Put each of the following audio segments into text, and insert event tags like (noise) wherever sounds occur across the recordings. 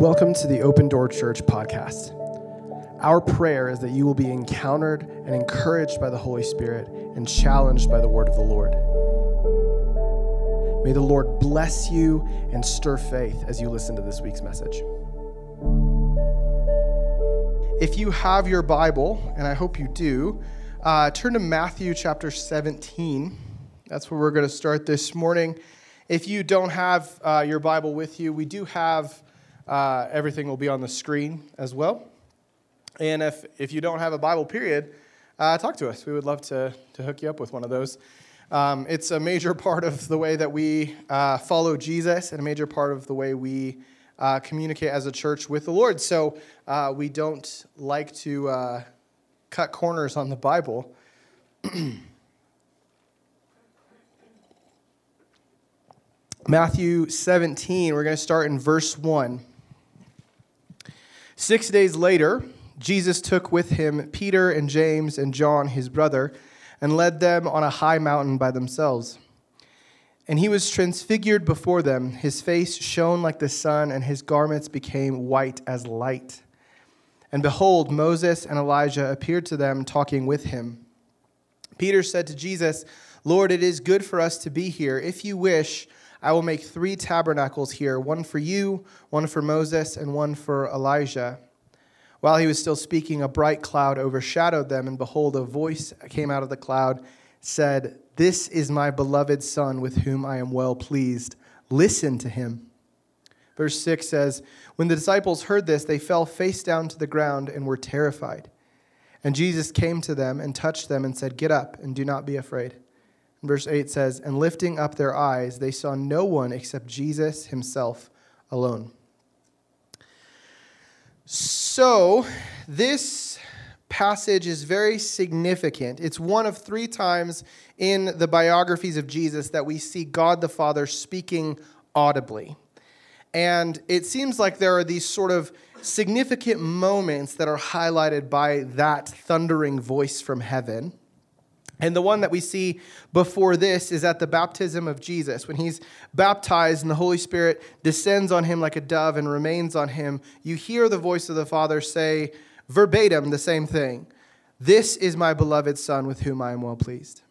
Welcome to the Open Door Church podcast. Our prayer is that you will be encountered and encouraged by the Holy Spirit and challenged by the word of the Lord. May the Lord bless you and stir faith as you listen to this week's message. If you have your Bible, and I hope you do, uh, turn to Matthew chapter 17. That's where we're going to start this morning. If you don't have uh, your Bible with you, we do have uh, everything will be on the screen as well. And if, if you don't have a Bible, period, uh, talk to us. We would love to, to hook you up with one of those. Um, it's a major (laughs) part of the way that we uh, follow Jesus and a major part of the way we uh, communicate as a church with the Lord. So uh, we don't like to uh, cut corners on the Bible. (clears throat) Matthew 17, we're going to start in verse 1. Six days later, Jesus took with him Peter and James and John, his brother, and led them on a high mountain by themselves. And he was transfigured before them. His face shone like the sun, and his garments became white as light. And behold, Moses and Elijah appeared to them, talking with him. Peter said to Jesus, Lord, it is good for us to be here. If you wish, I will make three tabernacles here one for you, one for Moses, and one for Elijah. While he was still speaking, a bright cloud overshadowed them, and behold, a voice came out of the cloud, said, This is my beloved Son, with whom I am well pleased. Listen to him. Verse 6 says, When the disciples heard this, they fell face down to the ground and were terrified. And Jesus came to them and touched them and said, Get up and do not be afraid. Verse 8 says, And lifting up their eyes, they saw no one except Jesus himself alone. So, this passage is very significant. It's one of three times in the biographies of Jesus that we see God the Father speaking audibly. And it seems like there are these sort of significant moments that are highlighted by that thundering voice from heaven. And the one that we see before this is at the baptism of Jesus. When he's baptized and the Holy Spirit descends on him like a dove and remains on him, you hear the voice of the Father say verbatim the same thing This is my beloved Son with whom I am well pleased.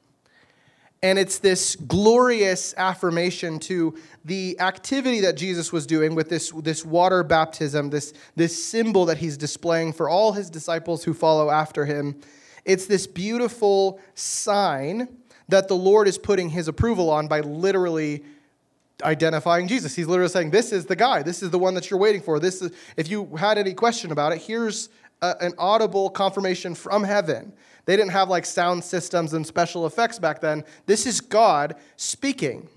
And it's this glorious affirmation to the activity that Jesus was doing with this, this water baptism, this, this symbol that he's displaying for all his disciples who follow after him it's this beautiful sign that the Lord is putting his approval on by literally identifying Jesus. He's literally saying, This is the guy. This is the one that you're waiting for. This is, if you had any question about it, here's a, an audible confirmation from heaven. They didn't have like sound systems and special effects back then. This is God speaking.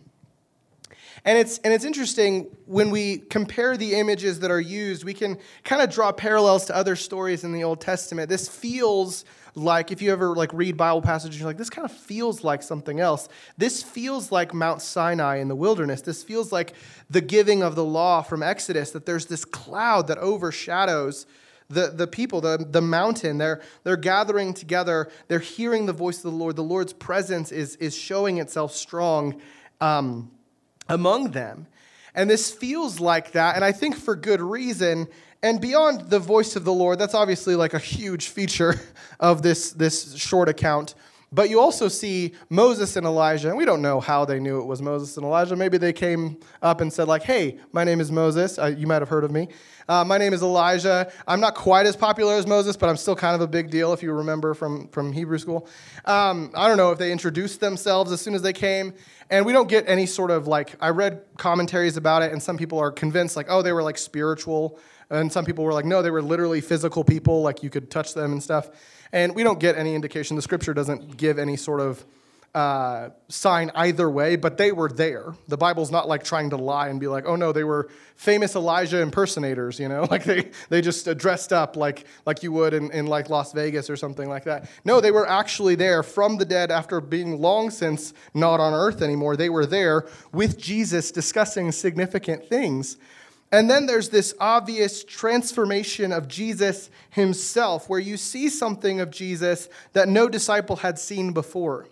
And it's, and it's interesting when we compare the images that are used, we can kind of draw parallels to other stories in the Old Testament. This feels like if you ever like read Bible passages, you're like, this kind of feels like something else. This feels like Mount Sinai in the wilderness. This feels like the giving of the law from Exodus, that there's this cloud that overshadows the, the people, the, the mountain. They're, they're gathering together, they're hearing the voice of the Lord. The Lord's presence is, is showing itself strong um, among them. And this feels like that, and I think for good reason. And beyond the voice of the Lord, that's obviously like a huge feature (laughs) of this, this short account. But you also see Moses and Elijah, and we don't know how they knew it was Moses and Elijah. Maybe they came up and said, like, "Hey, my name is Moses. Uh, you might have heard of me. Uh, my name is Elijah. I'm not quite as popular as Moses, but I'm still kind of a big deal if you remember from from Hebrew school. Um, I don't know if they introduced themselves as soon as they came, and we don't get any sort of like. I read commentaries about it, and some people are convinced like, oh, they were like spiritual and some people were like, no, they were literally physical people, like you could touch them and stuff. And we don't get any indication. The scripture doesn't give any sort of uh, sign either way, but they were there. The Bible's not like trying to lie and be like, oh no, they were famous Elijah impersonators, you know, (laughs) like they, they just uh, dressed up like, like you would in, in like Las Vegas or something like that. No, they were actually there from the dead after being long since not on earth anymore. They were there with Jesus discussing significant things. And then there's this obvious transformation of Jesus himself, where you see something of Jesus that no disciple had seen before.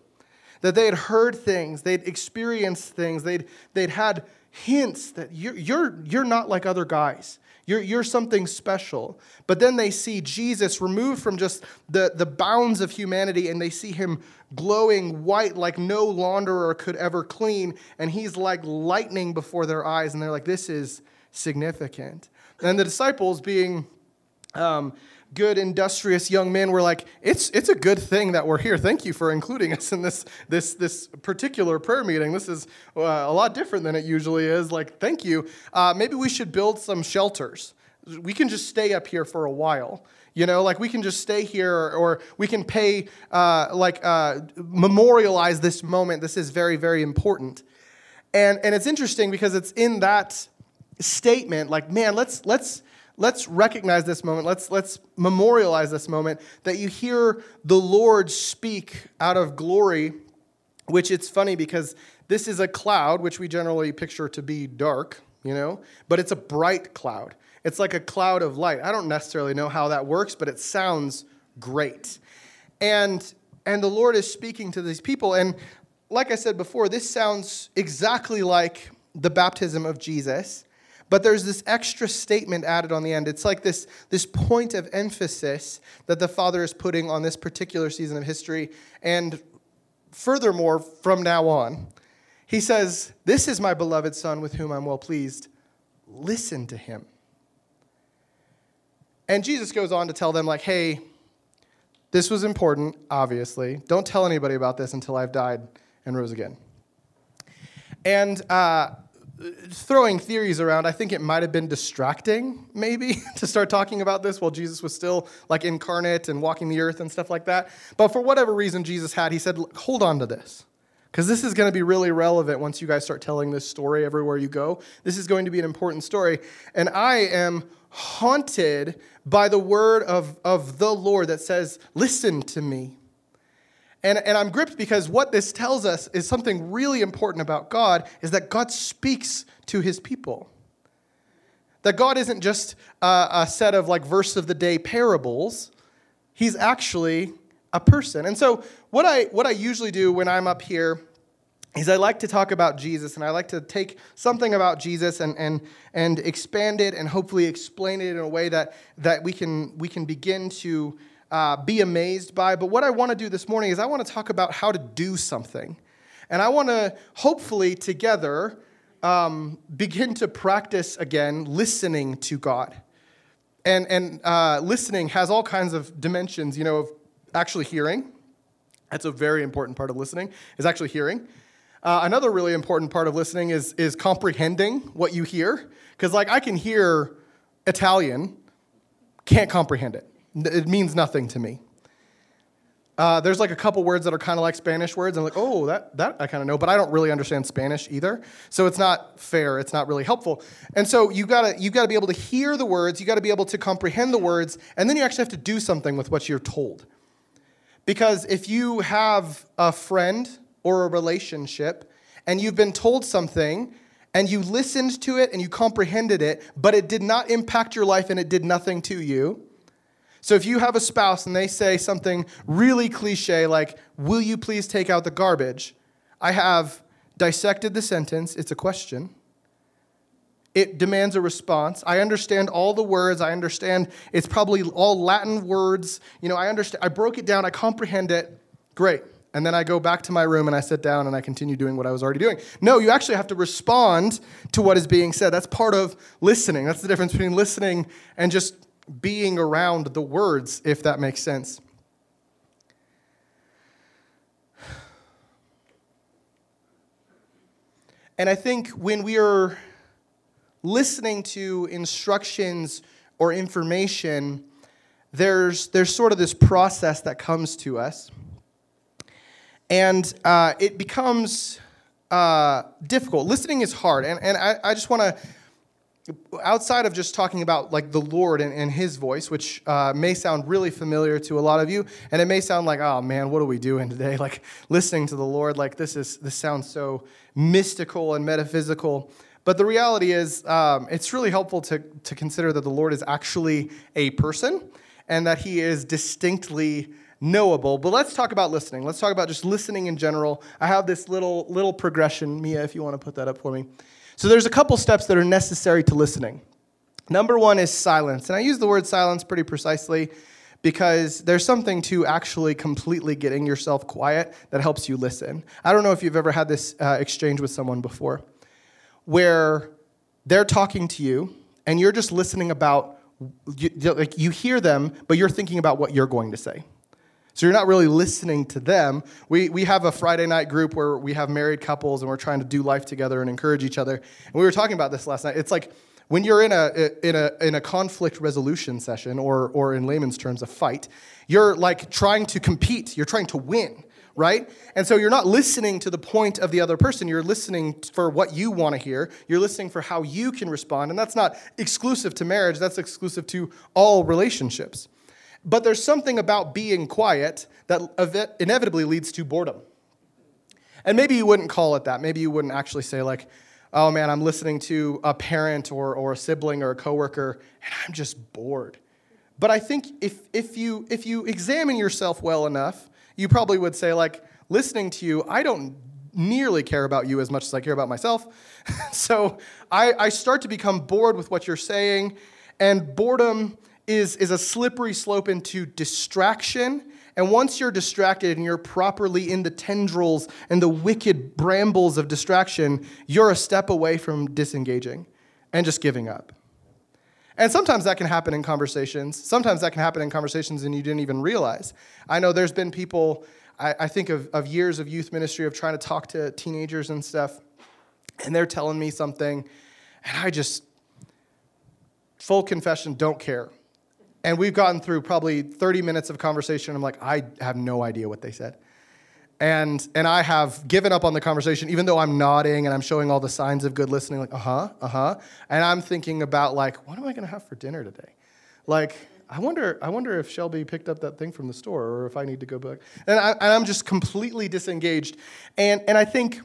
that they had heard things, they'd experienced things, they'd, they'd had hints that you're, you're, you're not like other guys. You're, you're something special. But then they see Jesus removed from just the, the bounds of humanity and they see him glowing white like no launderer could ever clean. And he's like lightning before their eyes. And they're like, this is significant. And the disciples, being um, good, industrious young men, were like, it's, it's a good thing that we're here. Thank you for including us in this, this, this particular prayer meeting. This is uh, a lot different than it usually is. Like, thank you. Uh, maybe we should build some shelters. We can just stay up here for a while. You know, like we can just stay here or we can pay, uh, like, uh, memorialize this moment. This is very, very important. And, and it's interesting because it's in that statement, like, man, let's, let's, let's recognize this moment. Let's, let's memorialize this moment that you hear the Lord speak out of glory, which it's funny because this is a cloud, which we generally picture to be dark, you know, but it's a bright cloud. It's like a cloud of light. I don't necessarily know how that works, but it sounds great. And and the Lord is speaking to these people and like I said before, this sounds exactly like the baptism of Jesus. But there's this extra statement added on the end. It's like this, this point of emphasis that the Father is putting on this particular season of history. And furthermore, from now on, he says, This is my beloved Son with whom I'm well pleased. Listen to him. And Jesus goes on to tell them, like, hey, this was important, obviously. Don't tell anybody about this until I've died and rose again. And uh, throwing theories around, I think it might have been distracting, maybe, (laughs) to start talking about this while Jesus was still like incarnate and walking the earth and stuff like that. But for whatever reason Jesus had, he said, hold on to this. Because this is going to be really relevant once you guys start telling this story everywhere you go. This is going to be an important story. And I am haunted by the word of, of the Lord that says, Listen to me. And, and I'm gripped because what this tells us is something really important about God is that God speaks to his people. That God isn't just a, a set of like verse of the day parables, he's actually a person. And so what I what I usually do when I'm up here is I like to talk about Jesus and I like to take something about Jesus and, and, and expand it and hopefully explain it in a way that, that we, can, we can begin to uh, be amazed by. But what I want to do this morning is I want to talk about how to do something. And I want to hopefully together um, begin to practice again listening to God. And, and uh, listening has all kinds of dimensions, you know, of actually hearing. That's a very important part of listening, is actually hearing. Uh, another really important part of listening is, is comprehending what you hear. Because, like, I can hear Italian, can't comprehend it. It means nothing to me. Uh, there's like a couple words that are kind of like Spanish words. I'm like, oh, that, that I kind of know, but I don't really understand Spanish either. So it's not fair. It's not really helpful. And so you gotta you gotta be able to hear the words. You gotta be able to comprehend the words, and then you actually have to do something with what you're told. Because if you have a friend or a relationship, and you've been told something, and you listened to it and you comprehended it, but it did not impact your life and it did nothing to you so if you have a spouse and they say something really cliche like, Will you please take out the garbage? I have dissected the sentence. It's a question. It demands a response. I understand all the words. I understand it's probably all Latin words. You know, I understand. I broke it down. I comprehend it. Great. And then I go back to my room and I sit down and I continue doing what I was already doing. No, you actually have to respond to what is being said. That's part of listening. That's the difference between listening and just being around the words, if that makes sense. And I think when we are listening to instructions or information, there's, there's sort of this process that comes to us. And uh, it becomes uh, difficult. Listening is hard. And, and I, I just want to outside of just talking about like the Lord and, and His voice, which uh, may sound really familiar to a lot of you, and it may sound like, oh man, what are we doing today? (laughs) Like listening to the Lord, like this is this sounds so mystical and metaphysical. But the reality is, um, it's really helpful to to consider that the Lord is actually a person, and that He is distinctly knowable. But let's talk about listening. Let's talk about just listening in general. I have this little little progression, Mia, if you want to put that up for me. So there's a couple steps that are necessary to listening. Number one is silence, and I use the word silence pretty precisely because there's something to actually completely getting yourself quiet that helps you listen. I don't know if you've ever had this uh, exchange with someone before, where they're talking to you and you're just listening about you, like you hear them, but you're thinking about what you're going to say. So you're not really listening to them. We, we have a Friday night group where we have married couples and we're trying to do life together and encourage each other. And we were talking about this last night. It's like when you're in a, in a, in a conflict resolution session, or, or in layman's terms, a fight, you're like trying to compete, you're trying to win right? And so you're not listening to the point of the other person. You're listening for what you want to hear. You're listening for how you can respond. And that's not exclusive to marriage, that's exclusive to all relationships. But there's something about being quiet that inevitably leads to boredom. And maybe you wouldn't call it that. Maybe you wouldn't actually say, like, oh man, I'm listening to a parent or, or a sibling or a coworker, and I'm just bored. But I think if, if, you, if you examine yourself well enough, you probably would say, like, listening to you, I don't nearly care about you as much as I care about myself. (laughs) so I, I start to become bored with what you're saying, and boredom is, is a slippery slope into distraction. And once you're distracted and you're properly in the tendrils and the wicked brambles of distraction, you're a step away from disengaging and just giving up. And sometimes that can happen in conversations. Sometimes that can happen in conversations and you didn't even realize. I know there's been people, I, I think of, of years of youth ministry of trying to talk to teenagers and stuff, and they're telling me something, and I just, full confession, don't care. And we've gotten through probably 30 minutes of conversation. I'm like, I have no idea what they said. And, and I have given up on the conversation, even though I'm nodding and I'm showing all the signs of good listening, like, uh huh, uh huh. And I'm thinking about, like, what am I going to have for dinner today? Like, I wonder, I wonder if Shelby picked up that thing from the store or if I need to go back. And, I, and I'm just completely disengaged. And, and I think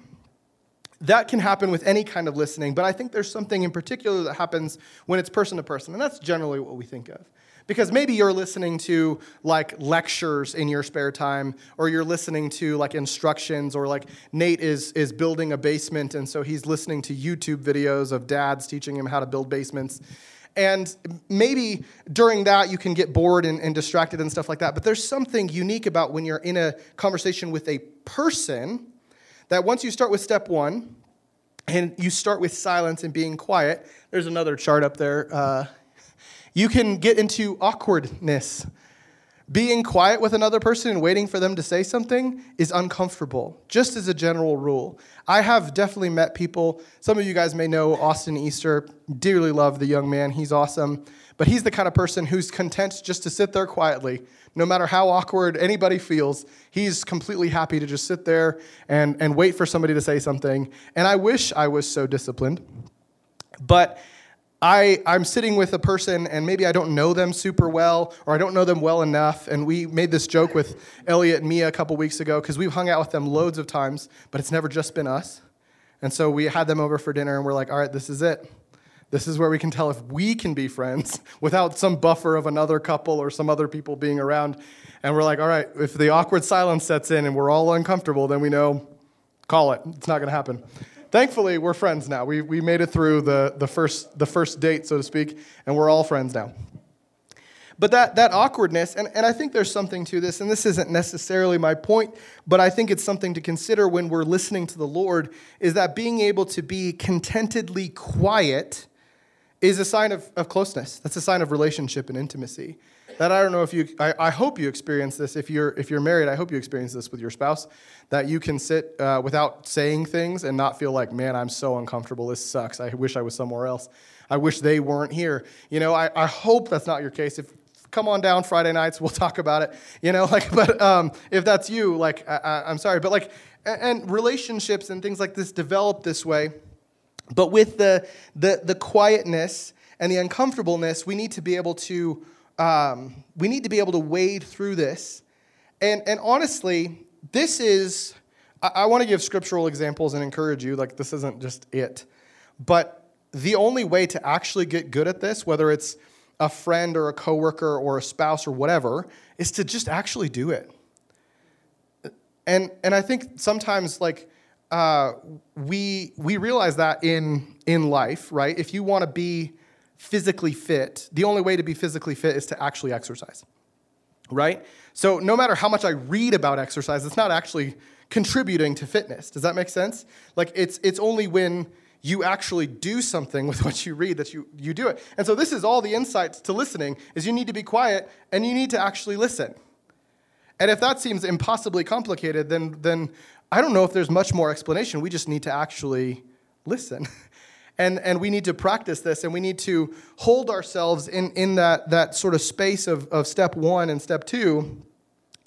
that can happen with any kind of listening, but I think there's something in particular that happens when it's person to person. And that's generally what we think of. Because maybe you're listening to like lectures in your spare time, or you're listening to like instructions, or like Nate is, is building a basement, and so he's listening to YouTube videos of dads teaching him how to build basements. And maybe during that you can get bored and, and distracted and stuff like that. But there's something unique about when you're in a conversation with a person that once you start with step one, and you start with silence and being quiet, there's another chart up there. Uh, you can get into awkwardness. Being quiet with another person and waiting for them to say something is uncomfortable, just as a general rule. I have definitely met people, some of you guys may know Austin Easter, dearly love the young man, he's awesome. But he's the kind of person who's content just to sit there quietly. No matter how awkward anybody feels, he's completely happy to just sit there and, and wait for somebody to say something. And I wish I was so disciplined. But I, I'm sitting with a person and maybe I don't know them super well or I don't know them well enough. And we made this joke with Elliot and Mia a couple weeks ago because we've hung out with them loads of times, but it's never just been us. And so we had them over for dinner and we're like, all right, this is it. This is where we can tell if we can be friends (laughs) without some buffer of another couple or some other people being around. And we're like, all right, if the awkward silence sets in and we're all uncomfortable, then we know, call it. It's not going to happen. Thankfully, we're friends now. We, we made it through the, the, first, the first date, so to speak, and we're all friends now. But that, that awkwardness, and, and I think there's something to this, and this isn't necessarily my point, but I think it's something to consider when we're listening to the Lord, is that being able to be contentedly quiet is a sign of, of closeness. That's a sign of relationship and intimacy that I don't know if you, I, I, hope you experience this. If you're, if you're married, I hope you experience this with your spouse, that you can sit uh, without saying things and not feel like, man, I'm so uncomfortable. This sucks. I wish I was somewhere else. I wish they weren't here. You know, I, I hope that's not your case. If come on down Friday nights, we'll talk about it. You know, (laughs) like, but um, if that's you, like, I, I'm sorry, but like, and relationships and things like this develop this way. But with the, the, the quietness and the uncomfortableness, we need to be able to um, we need to be able to wade through this. And, and honestly, this is, I, I want to give scriptural examples and encourage you, like, this isn't just it. But the only way to actually get good at this, whether it's a friend or a coworker or a spouse or whatever is to just actually do it. And and I think sometimes like uh, we we realize that in in life, right? If you want to be physically fit, the only way to be physically fit is to actually exercise, right? So no matter how much I read about exercise, it's not actually contributing to fitness. Does that make sense? Like it's it's only when you actually do something (laughs) with what you read that you, you do it. And so this is all the insights to listening is you need to be quiet and you need to actually listen. And if that seems impossibly complicated, then then I don't know if there's much more explanation. We just need to actually listen. (laughs) And, and we need to practice this and we need to hold ourselves in, in that, that sort of space of, of step one and step two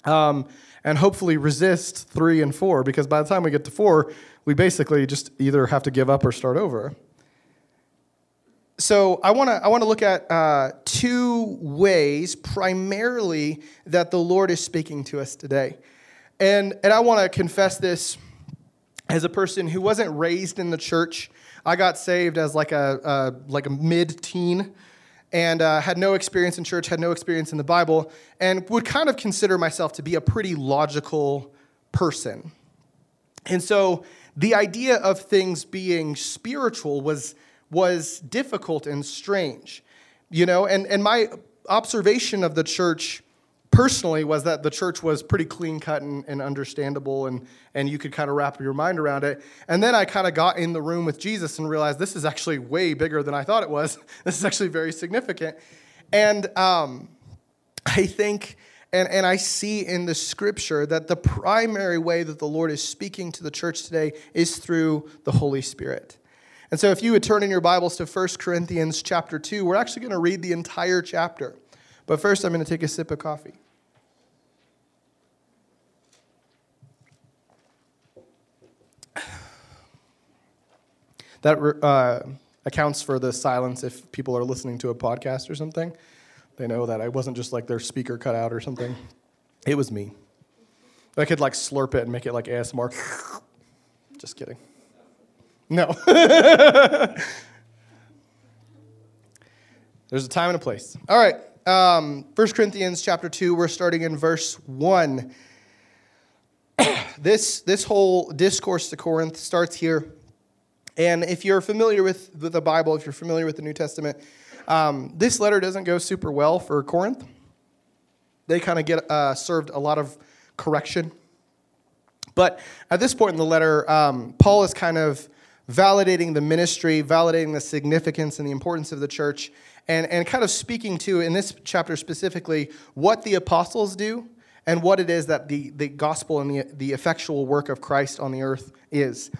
um, and hopefully resist three and four because by the time we get to four, we basically just either have to give up or start over. So I want to I want to look at uh, two ways primarily that the Lord is speaking to us today, and and I want to confess this as a person who wasn't raised in the church. I got saved as like a, like a mid-teen, and uh, had no experience in church, had no experience in the Bible, and would kind of consider myself to be a pretty logical person. And so the idea of things being spiritual was was difficult and strange, you know. And and my observation of the church personally was that the church was pretty clean cut and, and understandable and, and you could kind of wrap your mind around it. And then i kind of got in the room with jesus and realized this is actually way bigger than i thought it was. (laughs) This is actually very significant. And um, i think and, and i see in the scripture that the primary way that the lord is speaking to the church today is through the holy spirit. And so if you would turn in your bibles to 1 corinthians chapter 2 we're actually going to read the entire chapter. But first, I'm going to take a sip of coffee. That uh, accounts for the silence if people are listening to a podcast or something. They know that I wasn't just like their speaker cut out or something. It was me. I could like slurp it and make it like ASMR. Just kidding. No. (laughs) There's a time and a place. All right. Um, 1 Corinthians chapter 2, we're starting in verse 1. (clears throat) this, this whole discourse to Corinth starts here. And if you're familiar with, with the Bible, if you're familiar with the New Testament, um, this letter doesn't go super well for Corinth. They kind of get uh, served a lot of correction. But at this point in the letter, um, Paul is kind of validating the ministry, validating the significance and the importance of the church, and, and kind of speaking to, in this chapter specifically, what the apostles do and what it is that the, the gospel and the, the effectual work of Christ on the earth is.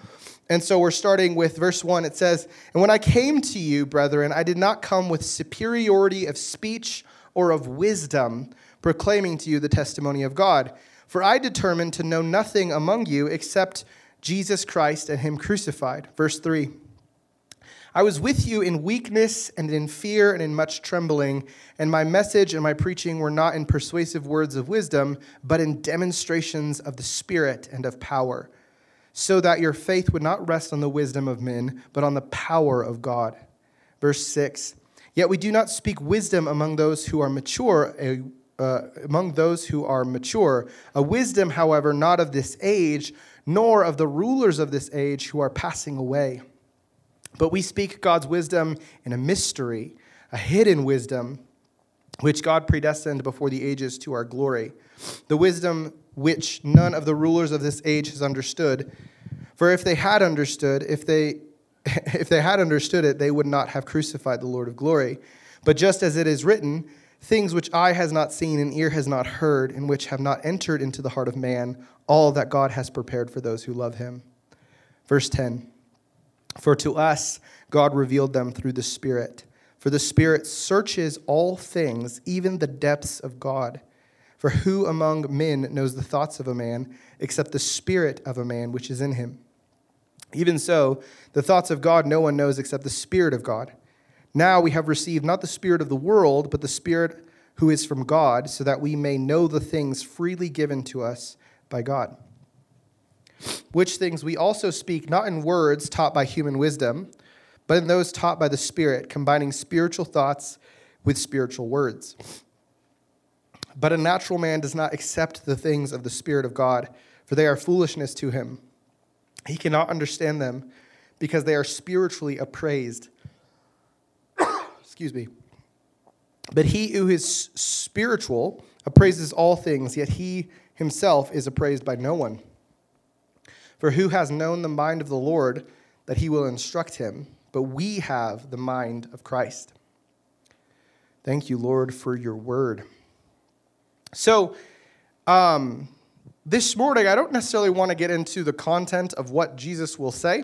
And so we're starting with verse 1. It says, And when I came to you, brethren, I did not come with superiority of speech or of wisdom, proclaiming to you the testimony of God. For I determined to know nothing among you except Jesus Christ and Him crucified. Verse 3. I was with you in weakness and in fear and in much trembling, and my message and my preaching were not in persuasive words of wisdom, but in demonstrations of the Spirit and of power, so that your faith would not rest on the wisdom of men, but on the power of God. Verse 6 Yet we do not speak wisdom among those who are mature. Uh, among those who are mature, a wisdom, however, not of this age, nor of the rulers of this age who are passing away but we speak God's wisdom in a mystery, a hidden wisdom, which God predestined before the ages to our glory. The wisdom which none of the rulers of this age has understood. For if they had understood, if they (laughs) if they had understood it, they would not have crucified the Lord of glory. But just as it is written, things which eye has not seen and ear has not heard, and which have not entered into the heart of man, all that God has prepared for those who love him. Verse 10. For to us God revealed them through the Spirit. For the Spirit searches all things, even the depths of God. For who among men knows the thoughts of a man except the spirit of a man which is in him? Even so, the thoughts of God no one knows except the Spirit of God. Now we have received not the Spirit of the world, but the Spirit who is from God, so that we may know the things freely given to us by God which things we also speak not in words taught by human wisdom, but in those taught by the Spirit, combining spiritual thoughts with spiritual words. But a natural man does not accept the things of the Spirit of God, for they are foolishness to him. He cannot understand them because they are spiritually appraised. (coughs) Excuse me. But he who is spiritual appraises all things, yet he himself is appraised by no one. For who has known the mind of the Lord that he will instruct him? But we have the mind of Christ. Thank you, Lord, for your word. So, um, this morning, I don't necessarily want to get into the content of what Jesus will say.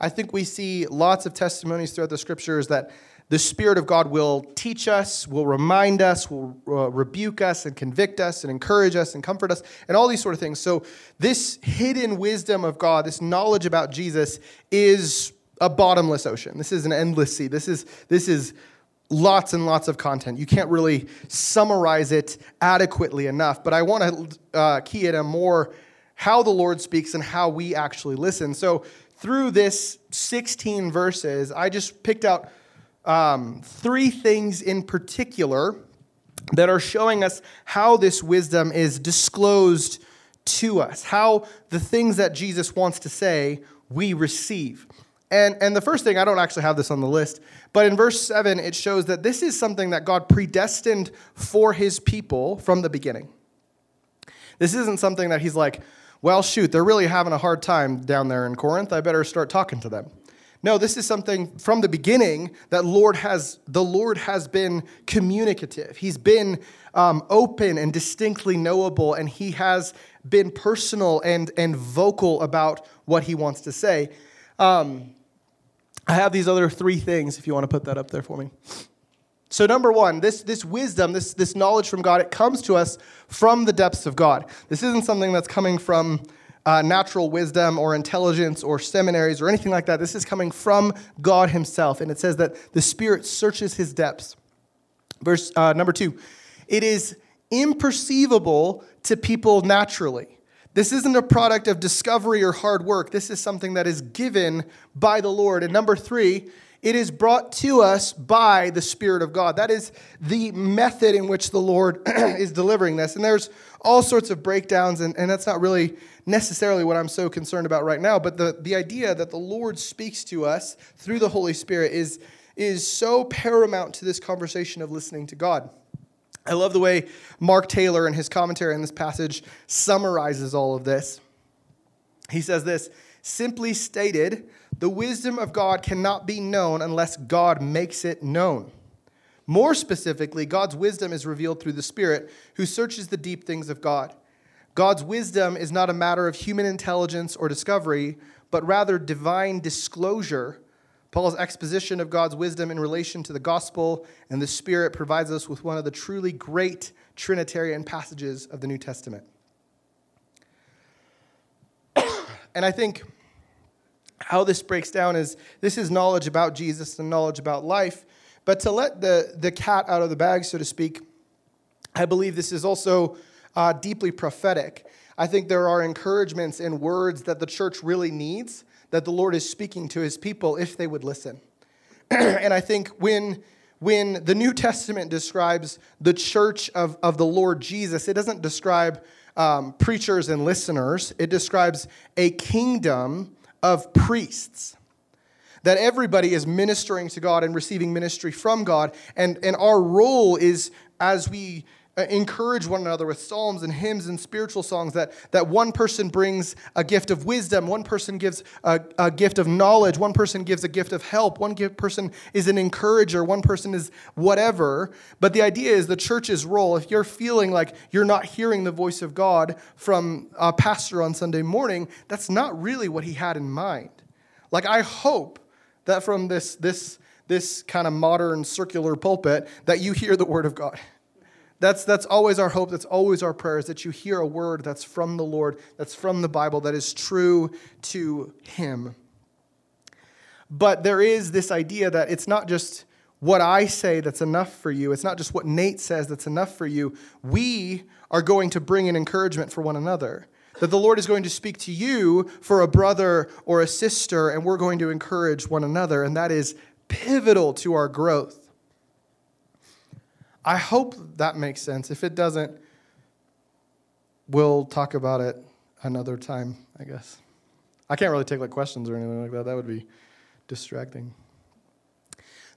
I think we see lots of testimonies throughout the scriptures that the Spirit of God will teach us, will remind us, will uh, rebuke us and convict us and encourage us and comfort us, and all these sort of things. So, this hidden wisdom of God, this knowledge about Jesus, is a bottomless ocean. This is an endless sea. This is, this is lots and lots of content. You can't really summarize it adequately enough, but I want to uh, key it on more how the Lord speaks and how we actually listen. So, through this 16 verses, I just picked out um, three things in particular that are showing us how this wisdom is disclosed to us, how the things that Jesus wants to say we receive. And, and the first thing, I don't actually have this on the list, but in verse 7, it shows that this is something that God predestined for his people from the beginning. This isn't something that he's like, well, shoot, they're really having a hard time down there in Corinth. I better start talking to them. No, this is something from the beginning that Lord has, the Lord has been communicative. He's been um, open and distinctly knowable, and he has been personal and, and vocal about what he wants to say. Um, I have these other three things if you want to put that up there for me. So, number one, this, this wisdom, this, this knowledge from God, it comes to us from the depths of God. This isn't something that's coming from uh, natural wisdom or intelligence or seminaries or anything like that. This is coming from God Himself. And it says that the Spirit searches His depths. Verse uh, number two, it is imperceivable to people naturally. This isn't a product of discovery or hard work. This is something that is given by the Lord. And number three, it is brought to us by the Spirit of God. That is the method in which the Lord (clears throat) is delivering this. And there's all sorts of breakdowns, and, and that's not really necessarily what I'm so concerned about right now. But the, the idea that the Lord speaks to us through the Holy Spirit is, is so paramount to this conversation of listening to God. I love the way Mark Taylor, in his commentary on this passage, summarizes all of this. He says this simply stated, the wisdom of God cannot be known unless God makes it known. More specifically, God's wisdom is revealed through the Spirit who searches the deep things of God. God's wisdom is not a matter of human intelligence or discovery, but rather divine disclosure. Paul's exposition of God's wisdom in relation to the gospel and the Spirit provides us with one of the truly great Trinitarian passages of the New Testament. (coughs) and I think how this breaks down is this is knowledge about Jesus and knowledge about life. But to let the, the cat out of the bag, so to speak, I believe this is also uh, deeply prophetic. I think there are encouragements and words that the church really needs that the Lord is speaking to his people if they would listen. (clears throat) and I think when, when the New Testament describes the church of, of the Lord Jesus, it doesn't describe um, preachers and listeners, it describes a kingdom of priests. That everybody is ministering to God and receiving ministry from God. And, and our role is as we Uh, encourage one another with psalms and hymns and spiritual songs that, that one person brings a gift of wisdom, one person gives a, a gift of knowledge, one person gives a gift of help, one person is an encourager, one person is whatever. But the idea is the church's role, if you're feeling like you're not hearing the voice of God from a pastor on Sunday morning, that's not really what he had in mind. Like, I hope that from this, this, this kind of modern circular pulpit that you hear the word of God that's, that's always our hope. That's always our prayer is that you hear a word that's from the Lord, that's from the Bible, that is true to Him. But there is this idea that it's not just what I say that's enough for you. It's not just what Nate says that's enough for you. We are going to bring an encouragement for one another. That the Lord is going to speak to you for a brother or a sister, and we're going to encourage one another. And that is pivotal to our growth. I hope that makes sense. If it doesn't, we'll talk about it another time, I guess. I can't really take like questions or anything like that. That would be distracting.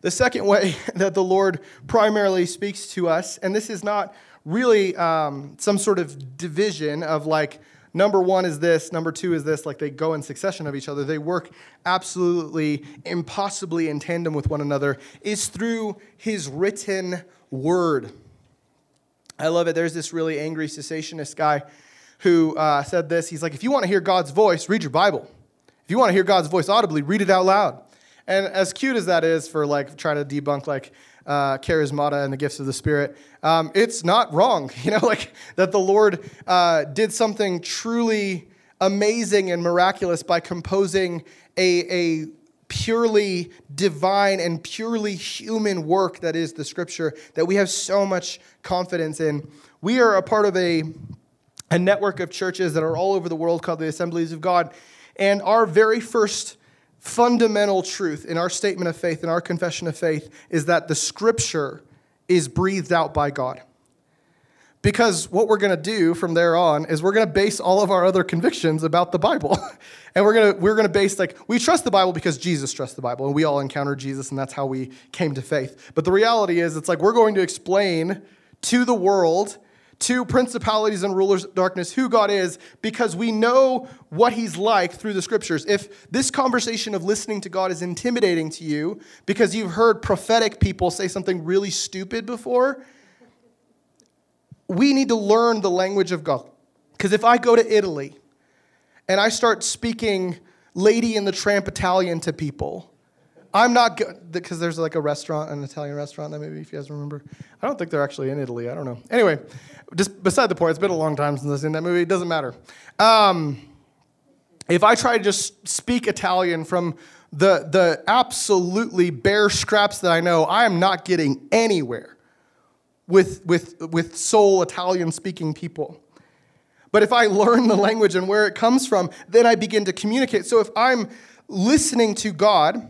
The second way (laughs) that the Lord primarily speaks to us, and this is not really um, some sort of division of like, number one is this, number two is this, like they go in succession of each other. They work absolutely impossibly in tandem with one another, is through his written word. I love it. There's this really angry cessationist guy who uh, said this. He's like, if you want to hear God's voice, read your Bible. If you want to hear God's voice audibly, read it out loud. And as cute as that is for like trying to debunk like uh, charismata and the gifts of the Spirit, um, it's not wrong. (laughs) You know, like that the Lord uh, did something truly amazing and miraculous by composing a, a purely divine and purely human work that is the Scripture that we have so much confidence in. We are a part of a a network of churches that are all over the world called the Assemblies of God. And our very first fundamental truth in our statement of faith, in our confession of faith, is that the scripture is breathed out by God. Because what we're going to do from there on is we're going to base all of our other convictions about the Bible. (laughs) and we're going to we're going to base like we trust the Bible because Jesus trusts the Bible and we all encountered Jesus and that's how we came to faith. But the reality is it's like we're going to explain to the world to principalities and rulers of darkness who God is because we know what He's like through the scriptures. If this conversation of listening to God is intimidating to you because you've heard prophetic people say something really stupid before, we need to learn the language of God. Because if I go to Italy and I start speaking Lady in the Tramp Italian to people, I'm not good because there's like a restaurant, an Italian restaurant that maybe if you guys remember. I don't think they're actually in Italy. I don't know. Anyway, just beside the point, it's been a long time since I've seen that movie. It doesn't matter. Um, if I try to just speak Italian from the, the absolutely bare scraps that I know, I am not getting anywhere with, with, with soul Italian speaking people. But if I learn the language and where it comes from, then I begin to communicate. So if I'm listening to God,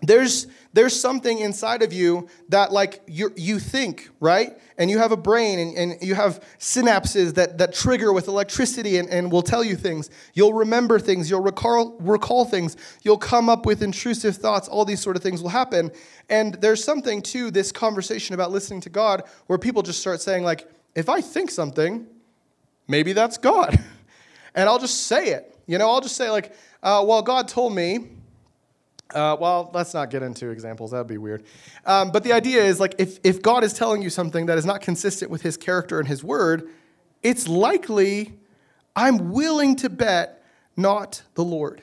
there's there's something inside of you that like you you think right? And you have a brain and, and you have synapses that, that trigger with electricity and, and will tell you things. You'll remember things. You'll recall recall things. You'll come up with intrusive thoughts. All these sort of things will happen. And there's something to this conversation about listening to god where people just start saying like if i think something maybe that's god. (laughs) And i'll just say it. You know i'll just say like uh, well god told me uh, well, let's not get into examples. That would be weird. Um, but the idea is like if, if God is telling you something that is not consistent with his character and his word, it's likely, I'm willing to bet, not the Lord.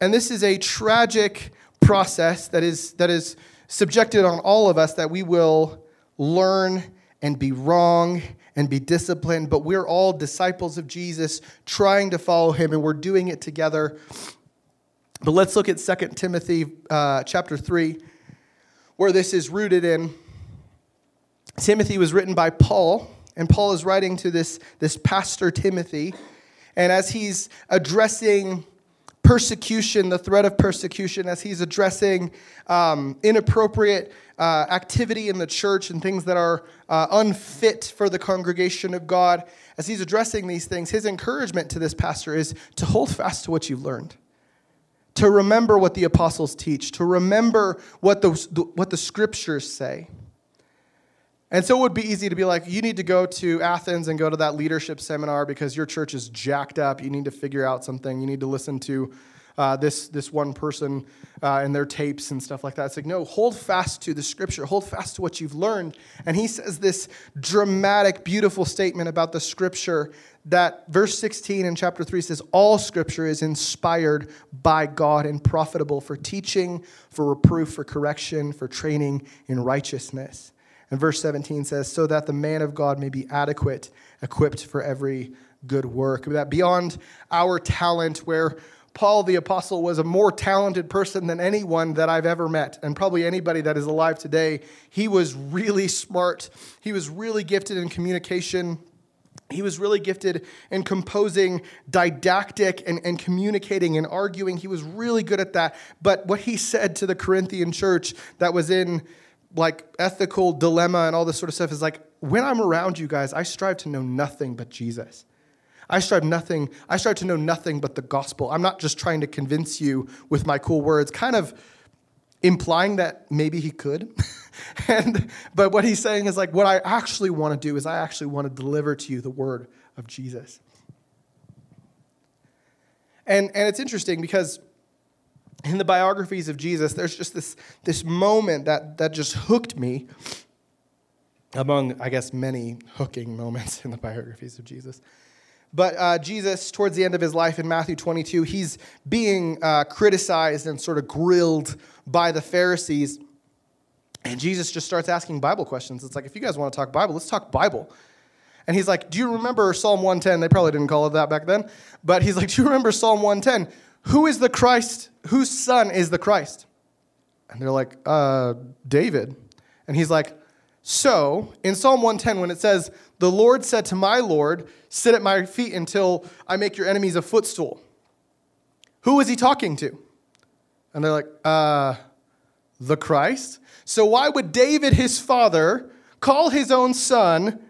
And this is a tragic process that is, that is subjected on all of us that we will learn and be wrong and be disciplined, but we're all disciples of Jesus trying to follow him, and we're doing it together. But let's look at 2 Timothy uh, chapter 3, where this is rooted in. Timothy was written by Paul, and Paul is writing to this, this pastor Timothy. And as he's addressing persecution, the threat of persecution, as he's addressing um, inappropriate uh, activity in the church and things that are uh, unfit for the congregation of God, as he's addressing these things, his encouragement to this pastor is to hold fast to what you've learned to remember what the apostles teach, to remember what the, what the scriptures say. And so it would be easy to be like, you need to go to Athens and go to that leadership seminar because your church is jacked up. You need to figure out something. You need to listen to uh, this, this one person uh, and their tapes and stuff like that. It's like, no, hold fast to the scripture, hold fast to what you've learned. And he says this dramatic, beautiful statement about the scripture that verse 16 in chapter 3 says, All scripture is inspired by God and profitable for teaching, for reproof, for correction, for training in righteousness. And verse 17 says, So that the man of God may be adequate, equipped for every good work. That beyond our talent, where Paul the Apostle was a more talented person than anyone that I've ever met, and probably anybody that is alive today. He was really smart, he was really gifted in communication. He was really gifted in composing didactic and, and communicating and arguing. He was really good at that. But what he said to the Corinthian church that was in like ethical dilemma and all this sort of stuff is like when I'm around you guys, I strive to know nothing but Jesus. I strive nothing, I strive to know nothing but the gospel. I'm not just trying to convince you with my cool words, kind of implying that maybe he could. (laughs) and but what he's saying is like what I actually want to do is I actually want to deliver to you the word of Jesus. And and it's interesting because in the biographies of Jesus, there's just this, this moment that, that just hooked me among, I guess, many hooking moments (laughs) in the biographies of Jesus. But uh, Jesus, towards the end of his life in Matthew 22, he's being uh, criticized and sort of grilled by the Pharisees. And Jesus just starts asking Bible questions. It's like, if you guys want to talk Bible, let's talk Bible. And he's like, Do you remember Psalm 110? They probably didn't call it that back then. But he's like, Do you remember Psalm 110? Who is the Christ? Whose son is the Christ? And they're like, uh, David. And he's like, So, in Psalm 110, when it says, The Lord said to my Lord, Sit at my feet until I make your enemies a footstool, who is he talking to? And they're like, Uh, the Christ? So, why would David, his father, call his own son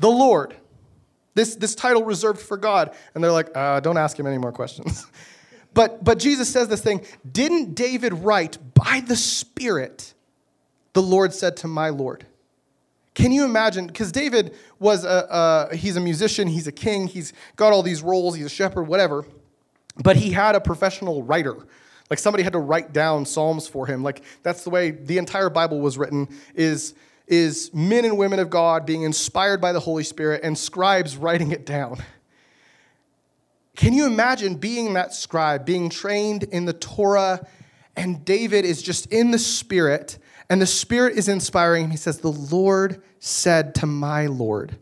the Lord? This, this title reserved for God. And they're like, uh, don't ask him any more questions. (laughs) But, but Jesus says this thing Didn't David write, by the Spirit, the Lord said to my Lord? Can you imagine? Because David was a, a, he's a musician, he's a king, he's got all these roles, he's a shepherd, whatever. But he had a professional writer. Like somebody had to write down Psalms for him. Like that's the way the entire Bible was written is, is men and women of God being inspired by the Holy Spirit and scribes writing it down. Can you imagine being that scribe, being trained in the Torah, and David is just in the Spirit, and the Spirit is inspiring him? He says, The Lord said to my Lord.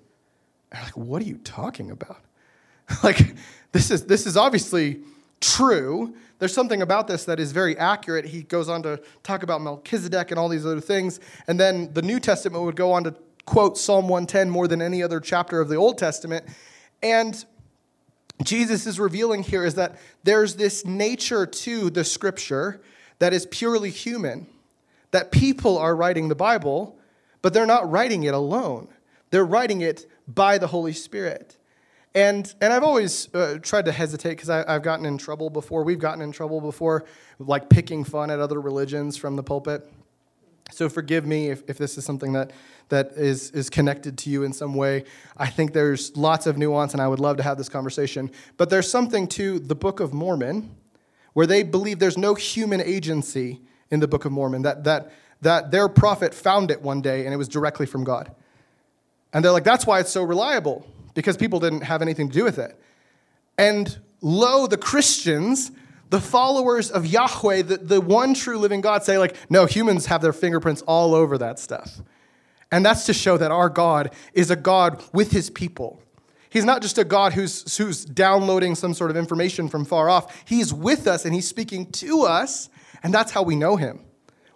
I'm like, what are you talking about? (laughs) like, this is this is obviously true. There's something about this that is very accurate. He goes on to talk about Melchizedek and all these other things. And then the New Testament would go on to quote Psalm 110 more than any other chapter of the Old Testament. And Jesus is revealing here is that there's this nature to the scripture that is purely human, that people are writing the Bible, but they're not writing it alone. They're writing it by the Holy Spirit. And, and I've always uh, tried to hesitate because I've gotten in trouble before. We've gotten in trouble before, like picking fun at other religions from the pulpit. So forgive me if, if this is something that, that is, is connected to you in some way. I think there's lots of nuance, and I would love to have this conversation. But there's something to the Book of Mormon where they believe there's no human agency in the Book of Mormon, that, that, that their prophet found it one day and it was directly from God. And they're like, that's why it's so reliable, because people didn't have anything to do with it. And lo, the Christians the followers of Yahweh, the, the one true living God, say, like, no, humans have their fingerprints all over that stuff. And that's to show that our God is a God with his people. He's not just a God who's, who's downloading some sort of information from far off. He's with us and he's speaking to us, and that's how we know him.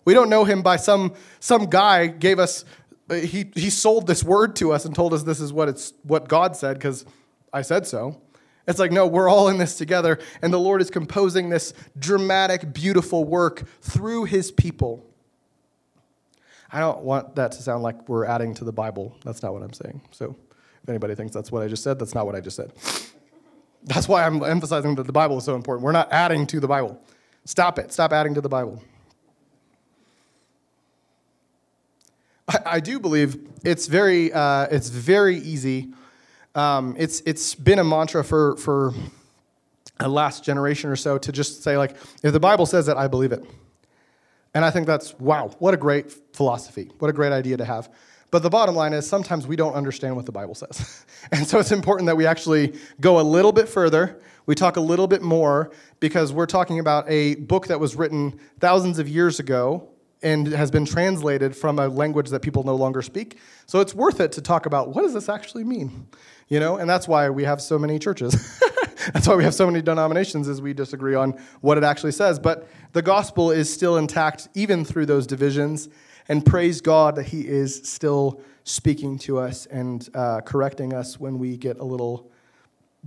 We don't know him by some, some guy gave us, he, he sold this word to us and told us this is what, it's, what God said because I said so. It's like, no, we're all in this together, and the Lord is composing this dramatic, beautiful work through his people. I don't want that to sound like we're adding to the Bible. That's not what I'm saying. So if anybody thinks that's what I just said, that's not what I just said. That's why I'm emphasizing that the Bible is so important. We're not adding to the Bible. Stop it. Stop adding to the Bible. I, I do believe it's very, uh, it's very easy um, it's, it's been a mantra for, for a last generation or so to just say, like, if the Bible says it, I believe it. And I think that's, wow, what a great philosophy. What a great idea to have. But the bottom line is sometimes we don't understand what the Bible says. (laughs) and so it's important that we actually go a little bit further. We talk a little bit more because we're talking about a book that was written thousands of years ago and has been translated from a language that people no longer speak. So it's worth it to talk about what does this actually mean? you know and that's why we have so many churches (laughs) that's why we have so many denominations is we disagree on what it actually says but the gospel is still intact even through those divisions and praise god that he is still speaking to us and uh, correcting us when we get a little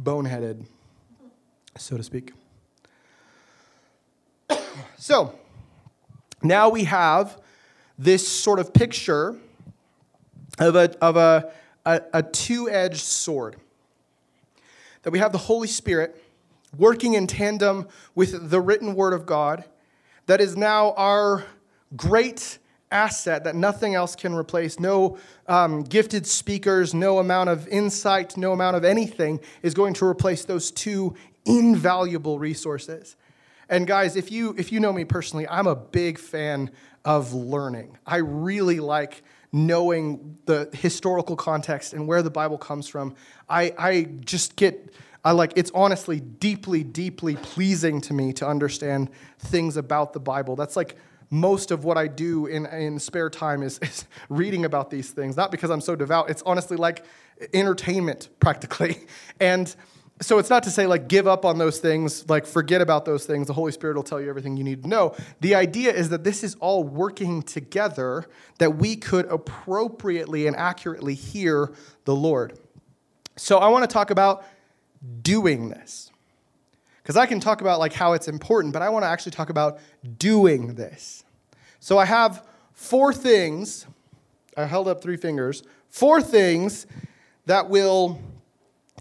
boneheaded so to speak (coughs) so now we have this sort of picture of a, of a, a, a two edged sword. That we have the Holy Spirit working in tandem with the written word of God, that is now our great asset that nothing else can replace. No um, gifted speakers, no amount of insight, no amount of anything is going to replace those two invaluable resources. And guys, if you if you know me personally, I'm a big fan of learning. I really like knowing the historical context and where the Bible comes from. I, I just get I like it's honestly deeply, deeply pleasing to me to understand things about the Bible. That's like most of what I do in, in spare time is, (laughs) is reading about these things. Not because I'm so devout, it's honestly like entertainment, practically. (laughs) And so it's not to say like give up on those things, like forget about those things. The Holy Spirit will tell you everything you need to know. The idea is that this is all working together that we could appropriately and accurately hear the Lord. So I want to talk about doing this. Because I can talk about like how it's important, but I want to actually talk about doing this. So I have four things. I held up three fingers. Four things that will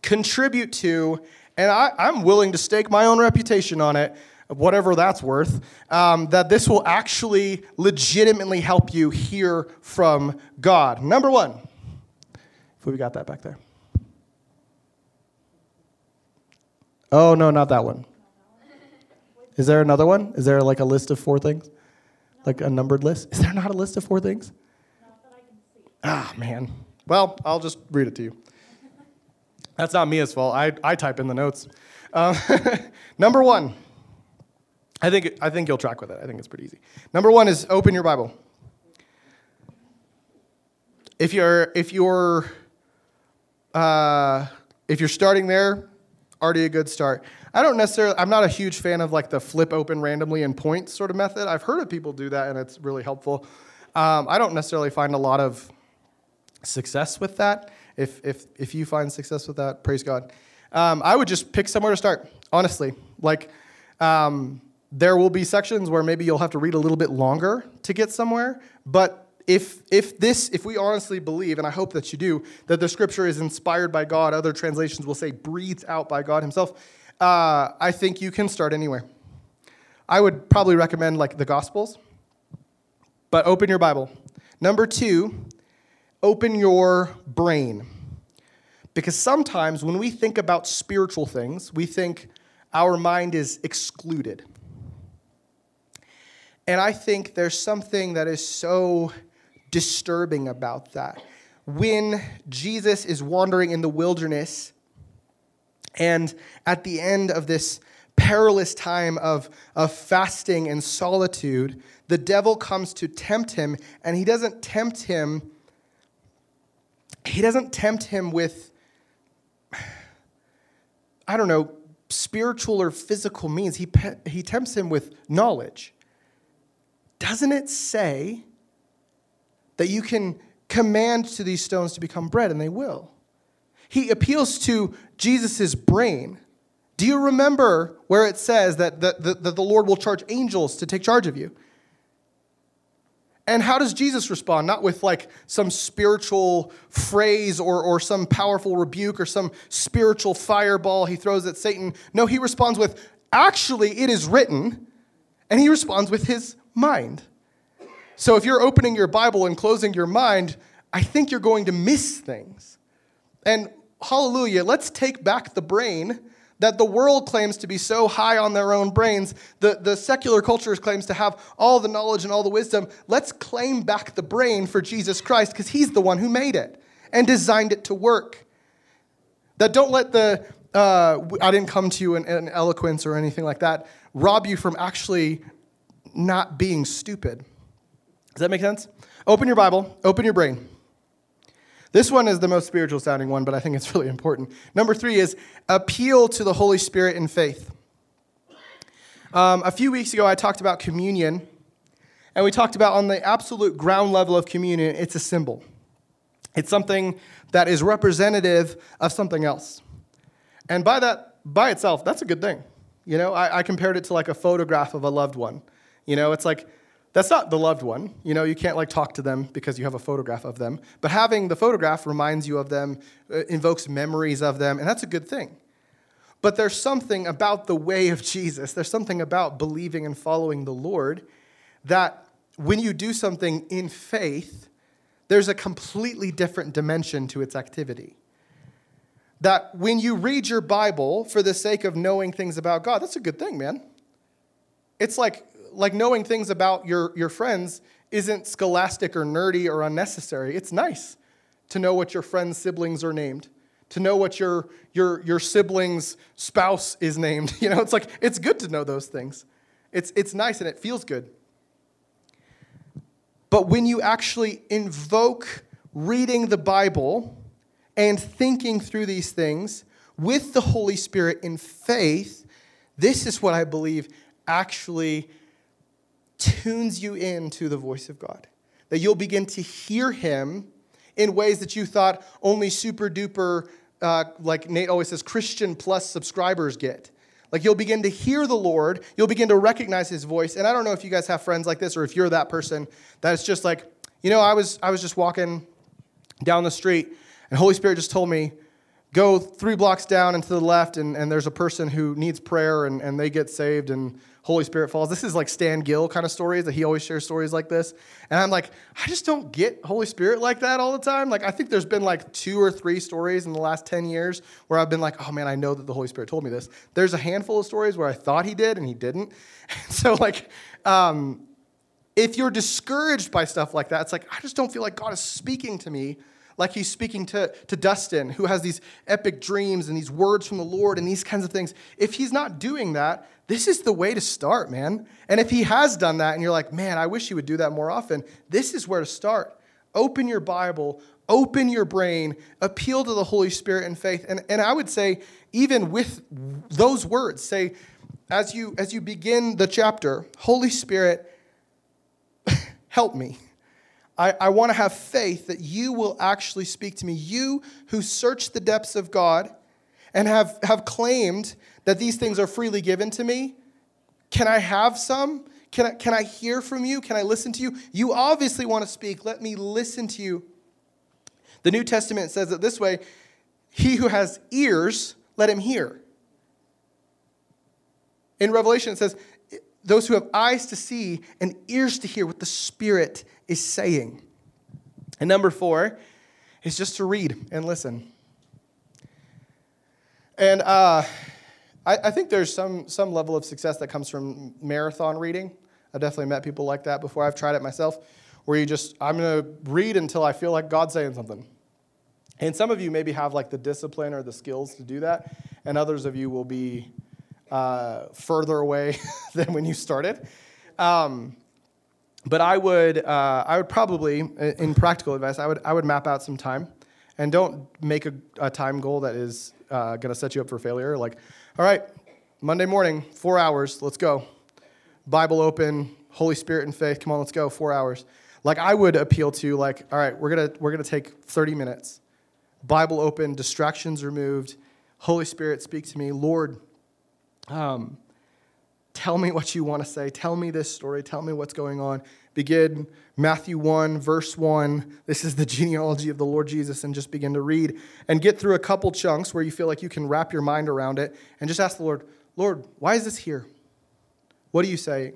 contribute to, and I, am willing to stake my own reputation on it, whatever that's worth, um, that this will actually legitimately help you hear from God. Number one, if we got that back there. Oh, no, not that one. Is there another one? Is there like a list of four things? Like a numbered list? Is there not a list of four things? Ah, man. Well, I'll just read it to you. That's not Mia's fault. I, I type in the notes. Uh, (laughs) number one, I think, I think you'll track with it. I think it's pretty easy. Number one is open your Bible. If you're, if you're, uh, if you're starting there, already a good start. I don't necessarily, I'm not a huge fan of like the flip open randomly and point sort of method. I've heard of people do that and it's really helpful. Um, I don't necessarily find a lot of success with that. If, if, if you find success with that, praise God. Um, I would just pick somewhere to start, honestly. Like, um, there will be sections where maybe you'll have to read a little bit longer to get somewhere, but if, if this, if we honestly believe, and I hope that you do, that the scripture is inspired by God, other translations will say breathed out by God himself, uh, I think you can start anywhere. I would probably recommend like the Gospels, but open your Bible. Number two, open your brain. Because sometimes when we think about spiritual things, we think our mind is excluded. And I think there's something that is so disturbing about that. When Jesus is wandering in the wilderness, and at the end of this perilous time of, of fasting and solitude, the devil comes to tempt him, and he doesn't tempt him. He doesn't tempt him with, I don't know, spiritual or physical means. He, he tempts him with knowledge. Doesn't it say that you can command to these stones to become bread, and they will. He appeals to Jesus' brain. Do you remember where it says that, that, that, that the Lord will charge angels to take charge of you? And how does Jesus respond? Not with like some spiritual phrase or, or some powerful rebuke or some spiritual fireball he throws at Satan. No, he responds with, actually, it is written. And he responds with his mind. So if you're opening your Bible and closing your mind, I think you're going to miss things. And hallelujah, let's take back the brain that the world claims to be so high on their own brains. The, the secular culture claims to have all the knowledge and all the wisdom. Let's claim back the brain for Jesus Christ because he's the one who made it and designed it to work. That don't let the, uh, I didn't come to you in, in eloquence or anything like that, rob you from actually not being stupid. Does that make sense? Open your Bible, open your brain. This one is the most spiritual sounding one, but I think it's (laughs) really important. Number three is appeal to the Holy Spirit in faith. Um, a few weeks ago, I talked about communion, and we talked about on the absolute ground level of communion, it's a symbol. It's something that is representative of something else. And by that, by itself, that's a good thing. You know, I, I compared it to like a photograph of a loved one. You know, it's like That's not the loved one. You know, you can't like talk to them because you have a photograph of them. But having the photograph reminds you of them, uh, invokes memories of them, and that's a good thing. But there's something about the way of Jesus, there's something about believing and following the Lord that when you do something in faith, there's a completely different dimension to its activity. That when you read your Bible for the sake of knowing things about God, that's a good thing, man. It's like, like knowing things about your, your friends isn't scholastic or nerdy or unnecessary. It's nice to know what your friends' siblings are named, to know what your, your, your sibling's spouse is named. (laughs) You know, it's like, it's good to know those things. It's, it's nice and it feels good. But when you actually invoke reading the Bible and thinking through these things with the Holy Spirit in faith, this is what I believe actually tunes you into the voice of God. That you'll begin to hear Him in ways that you thought only super duper, uh, like Nate always says, Christian plus subscribers get. Like you'll begin to hear the Lord, you'll begin to recognize his voice. And I don't know if you guys have friends like this or if you're that person that is just like, you know, I was I was just walking down the street and Holy Spirit just told me, go three blocks down and to the left, and, and there's a person who needs prayer and, and they get saved and Holy Spirit falls. This is like Stan Gill kind of stories that he always shares stories like this. And I'm like, I just don't get Holy Spirit like that all the time. Like, I think there's been like two or three stories in the last 10 years where I've been like, oh man, I know that the Holy Spirit told me this. There's a handful of stories where I thought he did and he didn't. (laughs) so, like, um, if you're discouraged by stuff like that, it's like, I just don't feel like God is speaking to me like he's speaking to, to Dustin, who has these epic dreams and these words from the Lord and these kinds of things. If he's not doing that, this is the way to start, man. And if he has done that and you're like, man, I wish he would do that more often, this is where to start. Open your Bible, open your brain, appeal to the Holy Spirit in faith. And, and I would say, even with those words, say, as you as you begin the chapter, Holy Spirit, (laughs) help me. I, I want to have faith that you will actually speak to me. You who search the depths of God and have, have claimed that these things are freely given to me, can I have some? Can I, can I hear from you? Can I listen to you? You obviously want to speak. Let me listen to you. The New Testament says it this way He who has ears, let him hear. In Revelation, it says, Those who have eyes to see and ears to hear what the Spirit is saying. And number four is just to read and listen. And uh, I, I, think there's some, some level of success that comes from marathon reading. I've definitely met people like that before. I've tried it myself, where you just, I'm going to read until I feel like God's saying something. And some of you maybe have like the discipline or the skills to do that, and others of you will be uh, further away (laughs) than when you started. Um, but I would, uh, I would probably, in practical advice, I would, I would map out some time, and don't make a, a time goal that is uh, going to set you up for failure. Like, all right, Monday morning, four hours, let's go. Bible open, Holy Spirit and faith, come on, let's go, four hours. Like I would appeal to, like, all right, we're gonna we're gonna take 30 minutes. Bible open, distractions removed. Holy Spirit, speak to me, Lord. Um, Tell me what you want to say. Tell me this story. Tell me what's going on. Begin Matthew 1, verse 1. This is the genealogy of the Lord Jesus, and just begin to read and get through a couple chunks where you feel like you can wrap your mind around it and just ask the Lord, Lord, why is this here? What are you saying?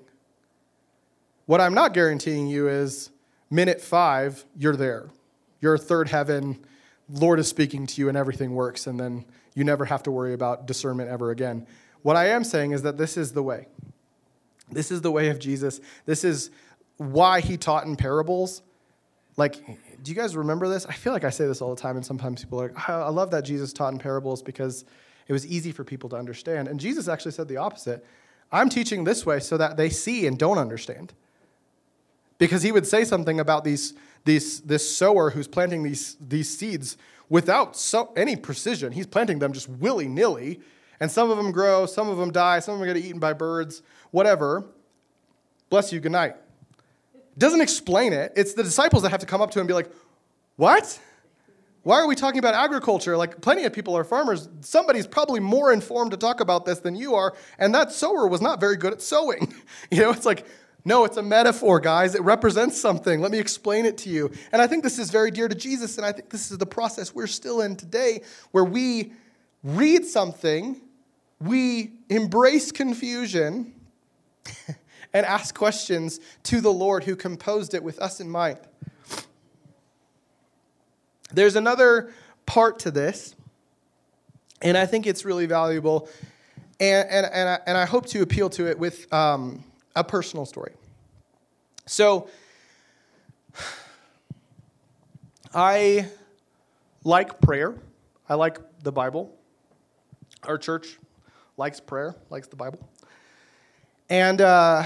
What I'm not guaranteeing you is minute five, you're there. You're third heaven. Lord is speaking to you, and everything works, and then you never have to worry about discernment ever again. What I am saying is that this is the way. This is the way of Jesus. This is why he taught in parables. Like, do you guys remember this? I feel like I say this all the time, and sometimes people are like, oh, I love that Jesus taught in parables because it was easy for people to understand. And Jesus actually said the opposite. I'm teaching this way so that they see and don't understand. Because he would say something about these, these, this sower who's planting these, these seeds without so, any precision. He's planting them just willy nilly and some of them grow, some of them die, some of them get eaten by birds, whatever. Bless you, good night. Doesn't explain it. It's the disciples that have to come up to him and be like, What? Why are we talking about agriculture? Like, plenty of people are farmers. Somebody's probably more informed to talk about this than you are, and that sower was not very good at sowing. (laughs) you know, it's like, No, it's a metaphor, guys. It represents something. Let me explain it to you. And I think this is very dear to Jesus, and I think this is the process we're still in today where we read something, we embrace confusion, (laughs) and ask questions to the Lord who composed it with us in mind. There's another part to this, and I think it's really valuable, and, and, and, I, and I hope to appeal to it with um, a personal story. So, (sighs) I like prayer. I like the Bible. Our church likes prayer, likes the Bible. And uh,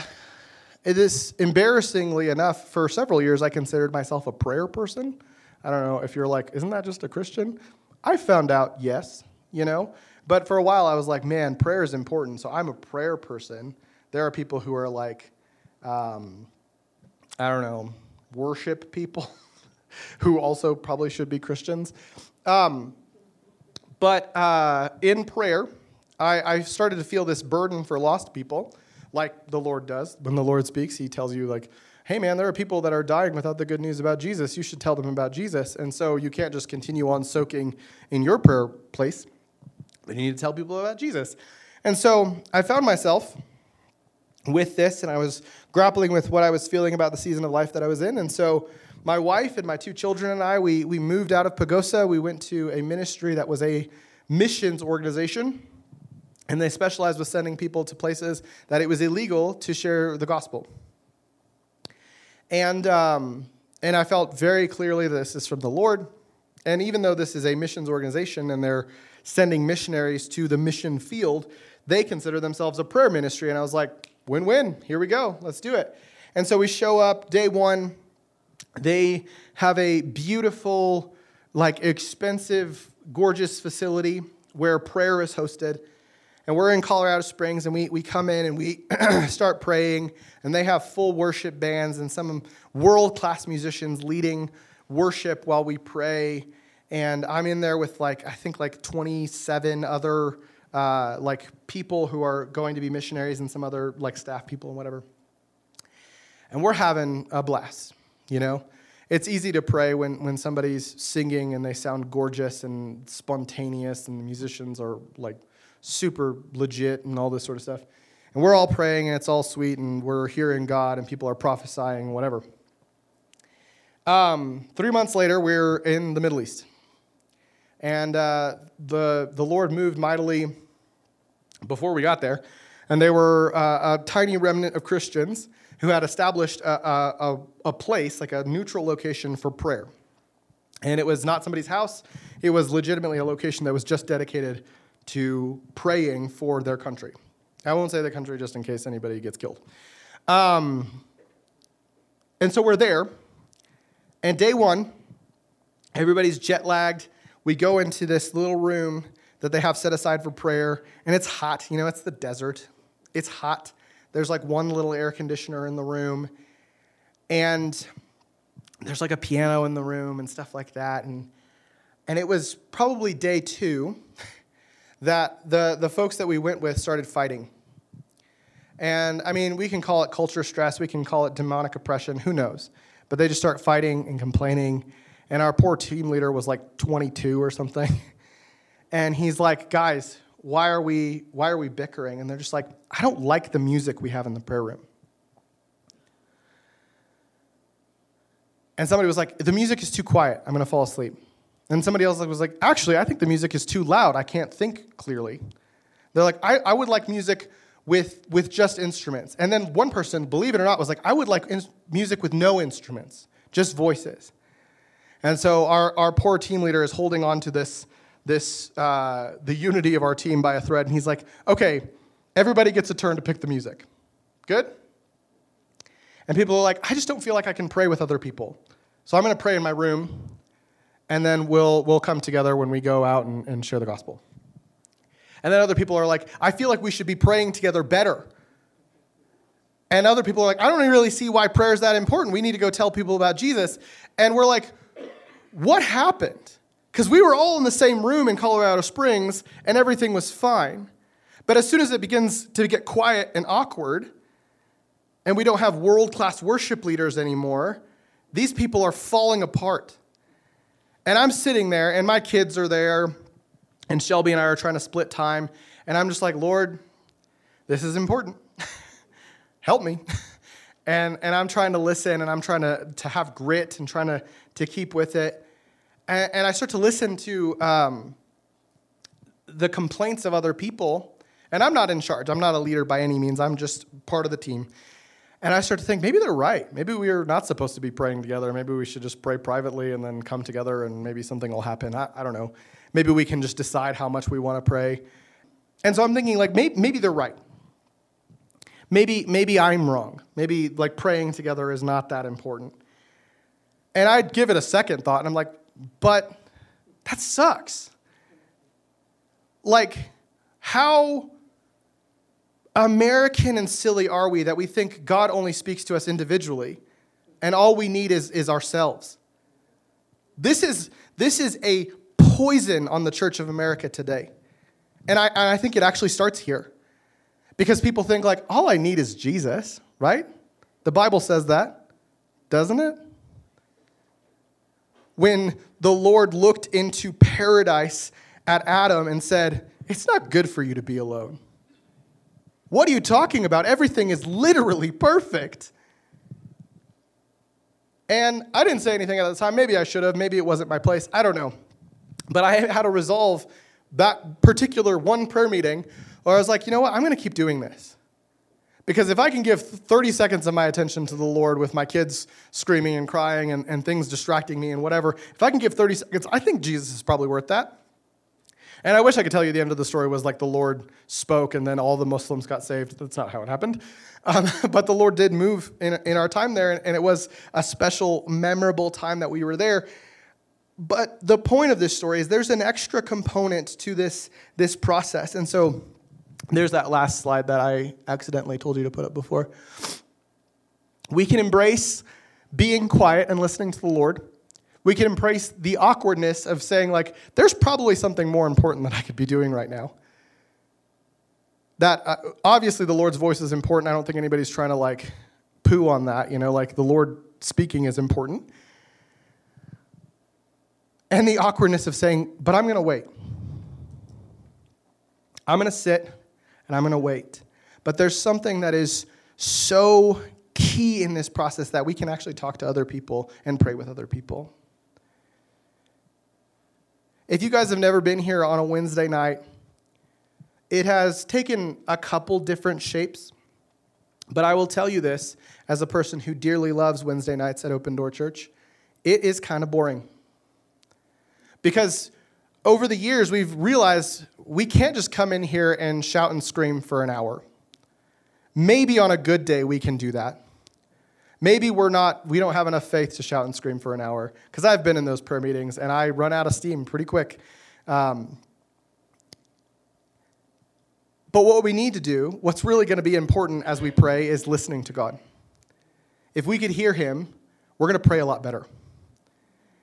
it is embarrassingly enough, for several years, I considered myself a prayer person. I don't know if you're like, isn't that just a Christian? I found out, yes, you know. But for a while, I was like, man, prayer is important. So I'm a prayer person. There are people who are like, um, I don't know, worship people (laughs) who also probably should be Christians. Um, but uh, in prayer, I, I started to feel this burden for lost people, like the Lord does. When the Lord speaks, He tells you, like, hey man, there are people that are dying without the good news about Jesus. You should tell them about Jesus. And so you can't just continue on soaking in your prayer place, but you need to tell people about Jesus. And so I found myself with this, and I was grappling with what I was feeling about the season of life that I was in. And so my wife and my two children and I, we, we moved out of Pagosa. We went to a ministry that was a missions organization. And they specialized with sending people to places that it was illegal to share the gospel. And, um, and I felt very clearly this is from the Lord. And even though this is a missions organization and they're sending missionaries to the mission field, they consider themselves a prayer ministry. And I was like, win win, here we go, let's do it. And so we show up day one. They have a beautiful, like expensive, gorgeous facility where prayer is hosted and we're in Colorado Springs, and we, we come in and we (clears throat) start praying, and they have full worship bands and some world class musicians leading worship while we pray. And I'm in there with like, I think like 27 other uh, like people who are going to be missionaries and some other like staff people and whatever. And we're having a blast, you know? It's easy to pray when, when somebody's singing and they sound gorgeous and spontaneous, and the musicians are like super legit and all this sort of stuff. And we're all praying and it's all sweet and we're hearing God and people are prophesying, whatever. Um, three months later, we're in the Middle East. And uh, the, the Lord moved mightily before we got there. And they were uh, a tiny remnant of Christians who had established a, a, a place, like a neutral location for prayer. And it was not somebody's house, it was legitimately a location that was just dedicated to praying for their country. I won't say the country just in case anybody gets killed. Um, and so we're there, and day one, everybody's jet lagged. We go into this little room that they have set aside for prayer, and it's hot. You know, it's the desert. It's hot. There's like one little air conditioner in the room, and there's like a piano in the room and stuff like that. And, and it was probably day two (laughs) that the, the folks that we went with started fighting. And I mean, we can call it culture stress, we can call it demonic oppression, who knows? But they just start fighting and complaining. And our poor team leader was like 22 or something. (laughs) And he's like, guys, why are we why are we bickering? And they're just like, I don't like the music we have in the prayer room. And somebody was like, the music is too quiet. I'm gonna fall asleep. And somebody else was like, actually, I think the music is too loud. I can't think clearly. They're like, I, I would like music with, with just instruments. And then one person, believe it or not, was like, I would like in- music with no instruments, just voices. And so our, our poor team leader is holding on to this, this uh, the unity of our team by a thread. And he's like, okay, everybody gets a turn to pick the music. Good? And people are like, I just don't feel like I can pray with other people. So I'm going to pray in my room and then we'll, we'll come together when we go out and, and share the gospel. And then other people are like, I feel like we should be praying together better. And other people are like, I don't really see why prayer is that important. We need to go tell people about Jesus. And we're like, what happened? Because we were all in the same room in Colorado Springs and everything was fine. But as soon as it begins to get quiet and awkward, and we don't have world class worship leaders anymore, these people are falling apart. And I'm sitting there, and my kids are there, and Shelby and I are trying to split time. And I'm just like, Lord, this is important. (laughs) Help me. (laughs) and, and I'm trying to listen, and I'm trying to, to have grit and trying to, to keep with it. And, and I start to listen to um, the complaints of other people. And I'm not in charge, I'm not a leader by any means, I'm just part of the team. And I start to think maybe they're right. Maybe we are not supposed to be praying together. Maybe we should just pray privately and then come together and maybe something will happen. I, I don't know. Maybe we can just decide how much we want to pray. And so I'm thinking, like, maybe, maybe they're right. Maybe, maybe I'm wrong. Maybe, like, praying together is not that important. And I'd give it a second thought, and I'm like, but that sucks. Like, how American and silly are we that we think God only speaks to us individually and all we need is, is ourselves? This is, this is a poison on the Church of America today. And I, and I think it actually starts here because people think, like, all I need is Jesus, right? The Bible says that, doesn't it? When the Lord looked into paradise at Adam and said, It's not good for you to be alone. What are you talking about? Everything is literally perfect. And I didn't say anything at the time. Maybe I should have. Maybe it wasn't my place. I don't know. But I had to resolve that particular one prayer meeting where I was like, you know what? I'm going to keep doing this. Because if I can give 30 seconds of my attention to the Lord with my kids screaming and crying and, and things distracting me and whatever, if I can give 30 seconds, I think Jesus is probably worth that. And I wish I could tell you the end of the story was like the Lord spoke and then all the Muslims got saved. That's not how it happened. Um, (laughs) but the Lord did move in, in our time there, and it was a special, memorable time that we were there. But the point of this story is there's an extra component to this, this process. And so there's that last slide that I accidentally told you to put up before. We can embrace being quiet and listening to the Lord we can embrace the awkwardness of saying, like, there's probably something more important that I could be doing right now. That uh, obviously the Lord's voice is important. I don't think anybody's trying to like poo on that, you know, like the Lord speaking is important. And the awkwardness of saying, but I'm going to wait. I'm going to sit and I'm going to wait. But there's something that is so key in this process that we can actually talk to other people and pray with other people. If you guys have never been here on a Wednesday night, it has taken a couple different shapes. But I will tell you this as a person who dearly loves Wednesday nights at Open Door Church, it is kind of boring. Because over the years, we've realized we can't just come in here and shout and scream for an hour. Maybe on a good day, we can do that. Maybe we're not, we don't have enough faith to shout and scream for an hour. Because I've been in those prayer meetings and I run out of steam pretty quick. Um, but what we need to do, what's really going to be important as we pray, is listening to God. If we could hear Him, we're going to pray a lot better.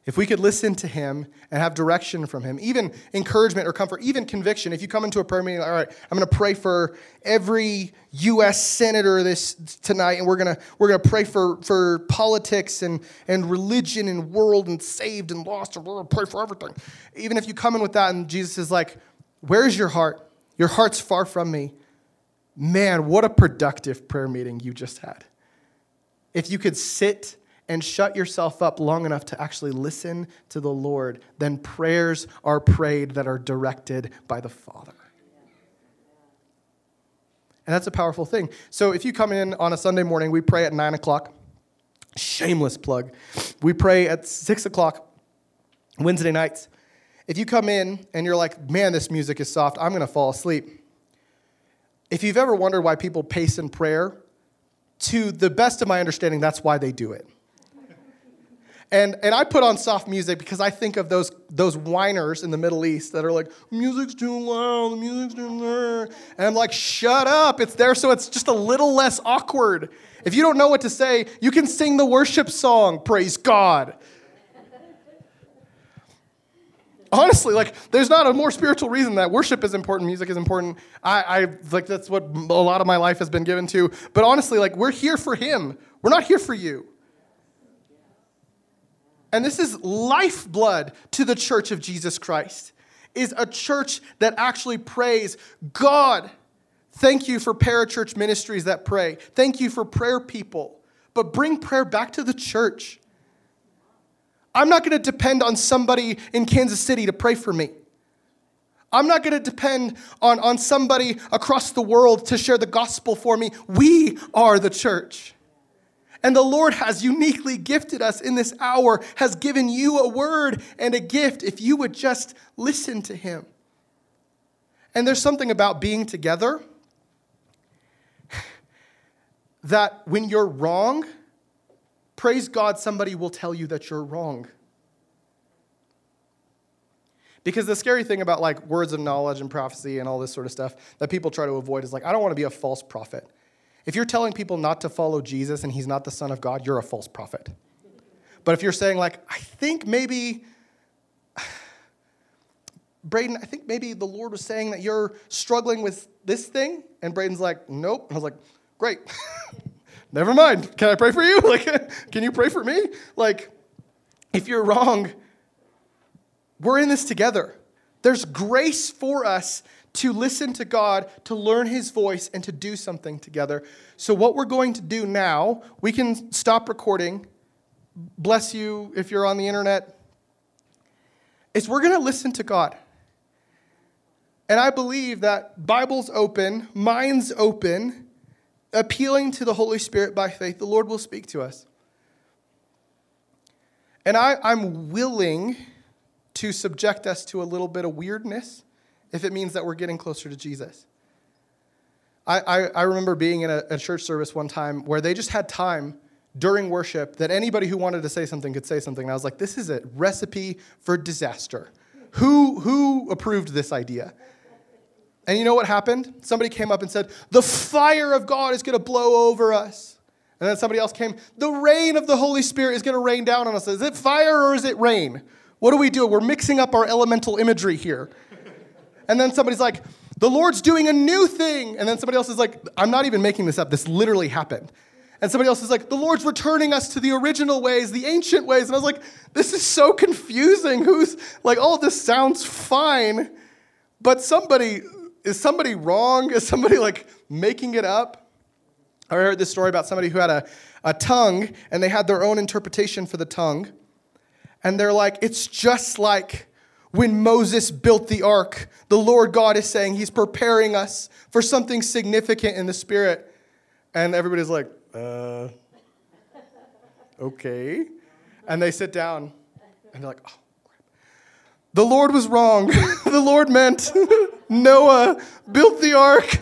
If we could listen to him and have direction from him, even encouragement or comfort, even conviction. If you come into a prayer meeting, all right, I'm going to pray for every U.S. senator this tonight, and we're going to we're going to pray for for politics and and religion and world and saved and lost, and we're going to pray for everything. Even if you come in with that, and Jesus is like, "Where's your heart? Your heart's far from me." Man, what a productive prayer meeting you just had. If you could sit and shut yourself up long enough to actually listen to the Lord, then prayers are prayed that are directed by the Father. And that's a powerful thing. So if you come in on a Sunday morning, we pray at 9 o'clock. Shameless plug. We pray at 6 o'clock Wednesday nights. If you come in and you're like, man, this music is soft, I'm going to fall asleep. If you've ever wondered why people pace in prayer, to the best of my understanding, that's why they do it. And, and I put on soft music because I think of those, those whiners in the Middle East that are like, music's too loud, the music's too loud. And I'm like, shut up. It's there so it's just a little less awkward. If you don't know what to say, you can sing the worship song, praise God. honestly, like, there's not a more spiritual reason that worship is important, music is important. I, I like that's what a lot of my life has been given to. But honestly, like, we're here for Him. We're not here for you. And this is lifeblood to the church of Jesus Christ. Is a church that actually prays, God, thank you for parachurch ministries that pray. Thank you for prayer people. But bring prayer back to the church. I'm not going to depend on somebody in Kansas City to pray for me. I'm not going to depend on, on somebody across the world to share the gospel for me. We are the church. And the Lord has uniquely gifted us in this hour, has given you a word and a gift if you would just listen to Him. And there's something about being together (sighs) that when you're wrong, praise God, somebody will tell you that you're wrong. Because the scary thing about like words of knowledge and prophecy and all this sort of stuff that people try to avoid is like, I don't want to be a false prophet. If you're telling people not to follow Jesus and he's not the Son of God, you're a false prophet. But if you're saying, like, I think maybe, (sighs) Braden, I think maybe the Lord was saying that you're struggling with this thing, and Braden's like, nope. I was like, great. (laughs) Never mind. Can I pray for you? (laughs) Like, can you pray for me? Like, if you're wrong, we're in this together. There's grace for us to listen to God, to learn His voice, and to do something together. So, what we're going to do now, we can stop recording. Bless you if you're on the internet. Is we're going to listen to God. And I believe that Bible's open, minds open, appealing to the Holy Spirit by faith, the Lord will speak to us. And I, I'm willing to subject us to a little bit of weirdness if it means that we're getting closer to Jesus. I, I, I remember being in a, a church service one time where they just had time during worship that anybody who wanted to say something could say something. And I was like, this is a recipe for disaster. Who, who approved this idea? And you know what happened? Somebody came up and said, The fire of God is going to blow over us. And then somebody else came, The rain of the Holy Spirit is going to rain down on us. Is it fire or is it rain? What do we do? We're mixing up our elemental imagery here. And then somebody's like, the Lord's doing a new thing. And then somebody else is like, I'm not even making this up. This literally happened. And somebody else is like, the Lord's returning us to the original ways, the ancient ways. And I was like, this is so confusing. Who's like, oh, this sounds fine. But somebody, is somebody wrong? Is somebody like making it up? I heard this story about somebody who had a, a tongue and they had their own interpretation for the tongue. And they're like, it's just like when Moses built the ark, the Lord God is saying he's preparing us for something significant in the spirit. And everybody's like, uh, okay. And they sit down and they're like, oh, crap. The Lord was wrong. (laughs) the Lord meant (laughs) Noah built the ark.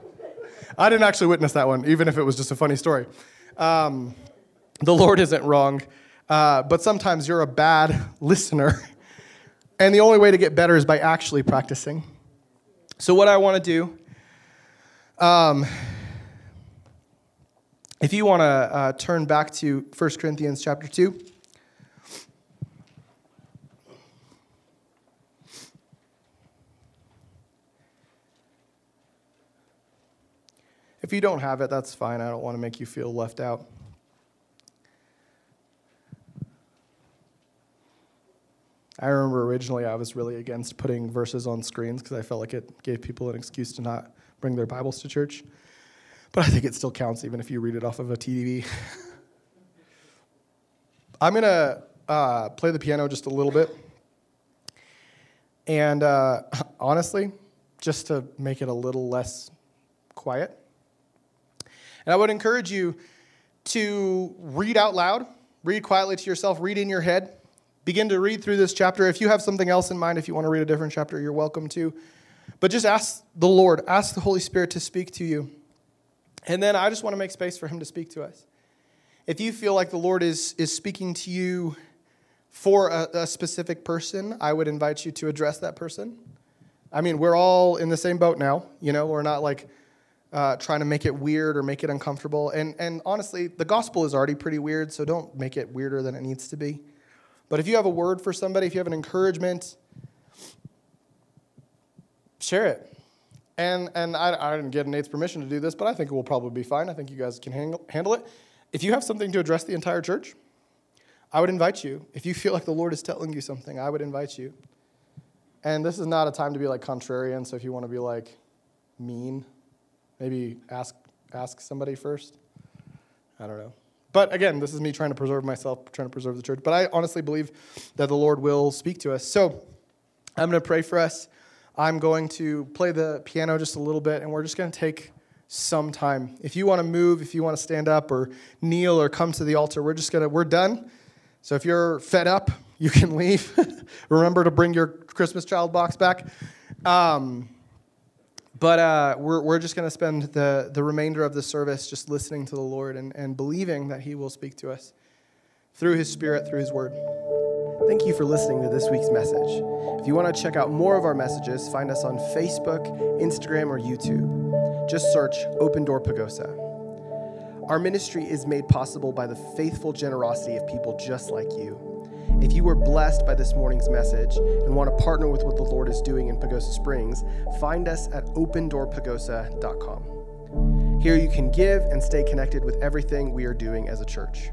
(laughs) I didn't actually witness that one, even if it was just a funny story. Um, the Lord isn't wrong, uh, but sometimes you're a bad listener and the only way to get better is by actually practicing. So, what I want to do, um, if you want to uh, turn back to 1 Corinthians chapter 2. If you don't have it, that's fine. I don't want to make you feel left out. I remember originally I was really against putting verses on screens because I felt like it gave people an excuse to not bring their Bibles to church. But I think it still counts even if you read it off of a TV. (laughs) I'm going to uh, play the piano just a little bit. And uh, (laughs) honestly, just to make it a little less quiet. And I would encourage you to read out loud, read quietly to yourself, read in your head begin to read through this chapter. If you have something else in mind, if you want to read a different chapter, you're welcome to. But just ask the Lord, ask the Holy Spirit to speak to you. And then I just want to make space for Him to speak to us. If you feel like the Lord is, is speaking to you for a, a specific person, I would invite you to address that person. I mean, we're all in the same boat now. You know, we're not like uh, trying to make it weird or make it uncomfortable. And, and honestly, the gospel is already pretty weird, so don't make it weirder than it needs to be. But if you have a word for somebody, if you have an encouragement, share it. And, and I, I didn't get Nate's permission to do this, but I think it will probably be fine. I think you guys can handle, handle it. If you have something to address the entire church, I would invite you. If you feel like the Lord is telling you something, I would invite you. And this is not a time to be like contrarian, so if you want to be like mean, maybe ask ask somebody first. I don't know. But again, this is me trying to preserve myself, trying to preserve the church. But I honestly believe that the Lord will speak to us. So I'm going to pray for us. I'm going to play the piano just a little bit, and we're just going to take some time. If you want to move, if you want to stand up or kneel or come to the altar, we're just going to, we're done. So if you're fed up, you can (laughs) leave. Remember to bring your Christmas child box back. Um, but uh, we're, we're just going to spend the, the remainder of the service just listening to the Lord and, and believing that He will speak to us through His Spirit, through His Word. Thank you for listening to this week's message. If you want to check out more of our messages, find us on Facebook, Instagram, or YouTube. Just search Open Door Pagosa. Our ministry is made possible by the faithful generosity of people just like you. If you were blessed by this morning's message and want to partner with what the Lord is doing in Pagosa Springs, find us at opendoorpagosa.com. Here you can give and stay connected with everything we are doing as a church.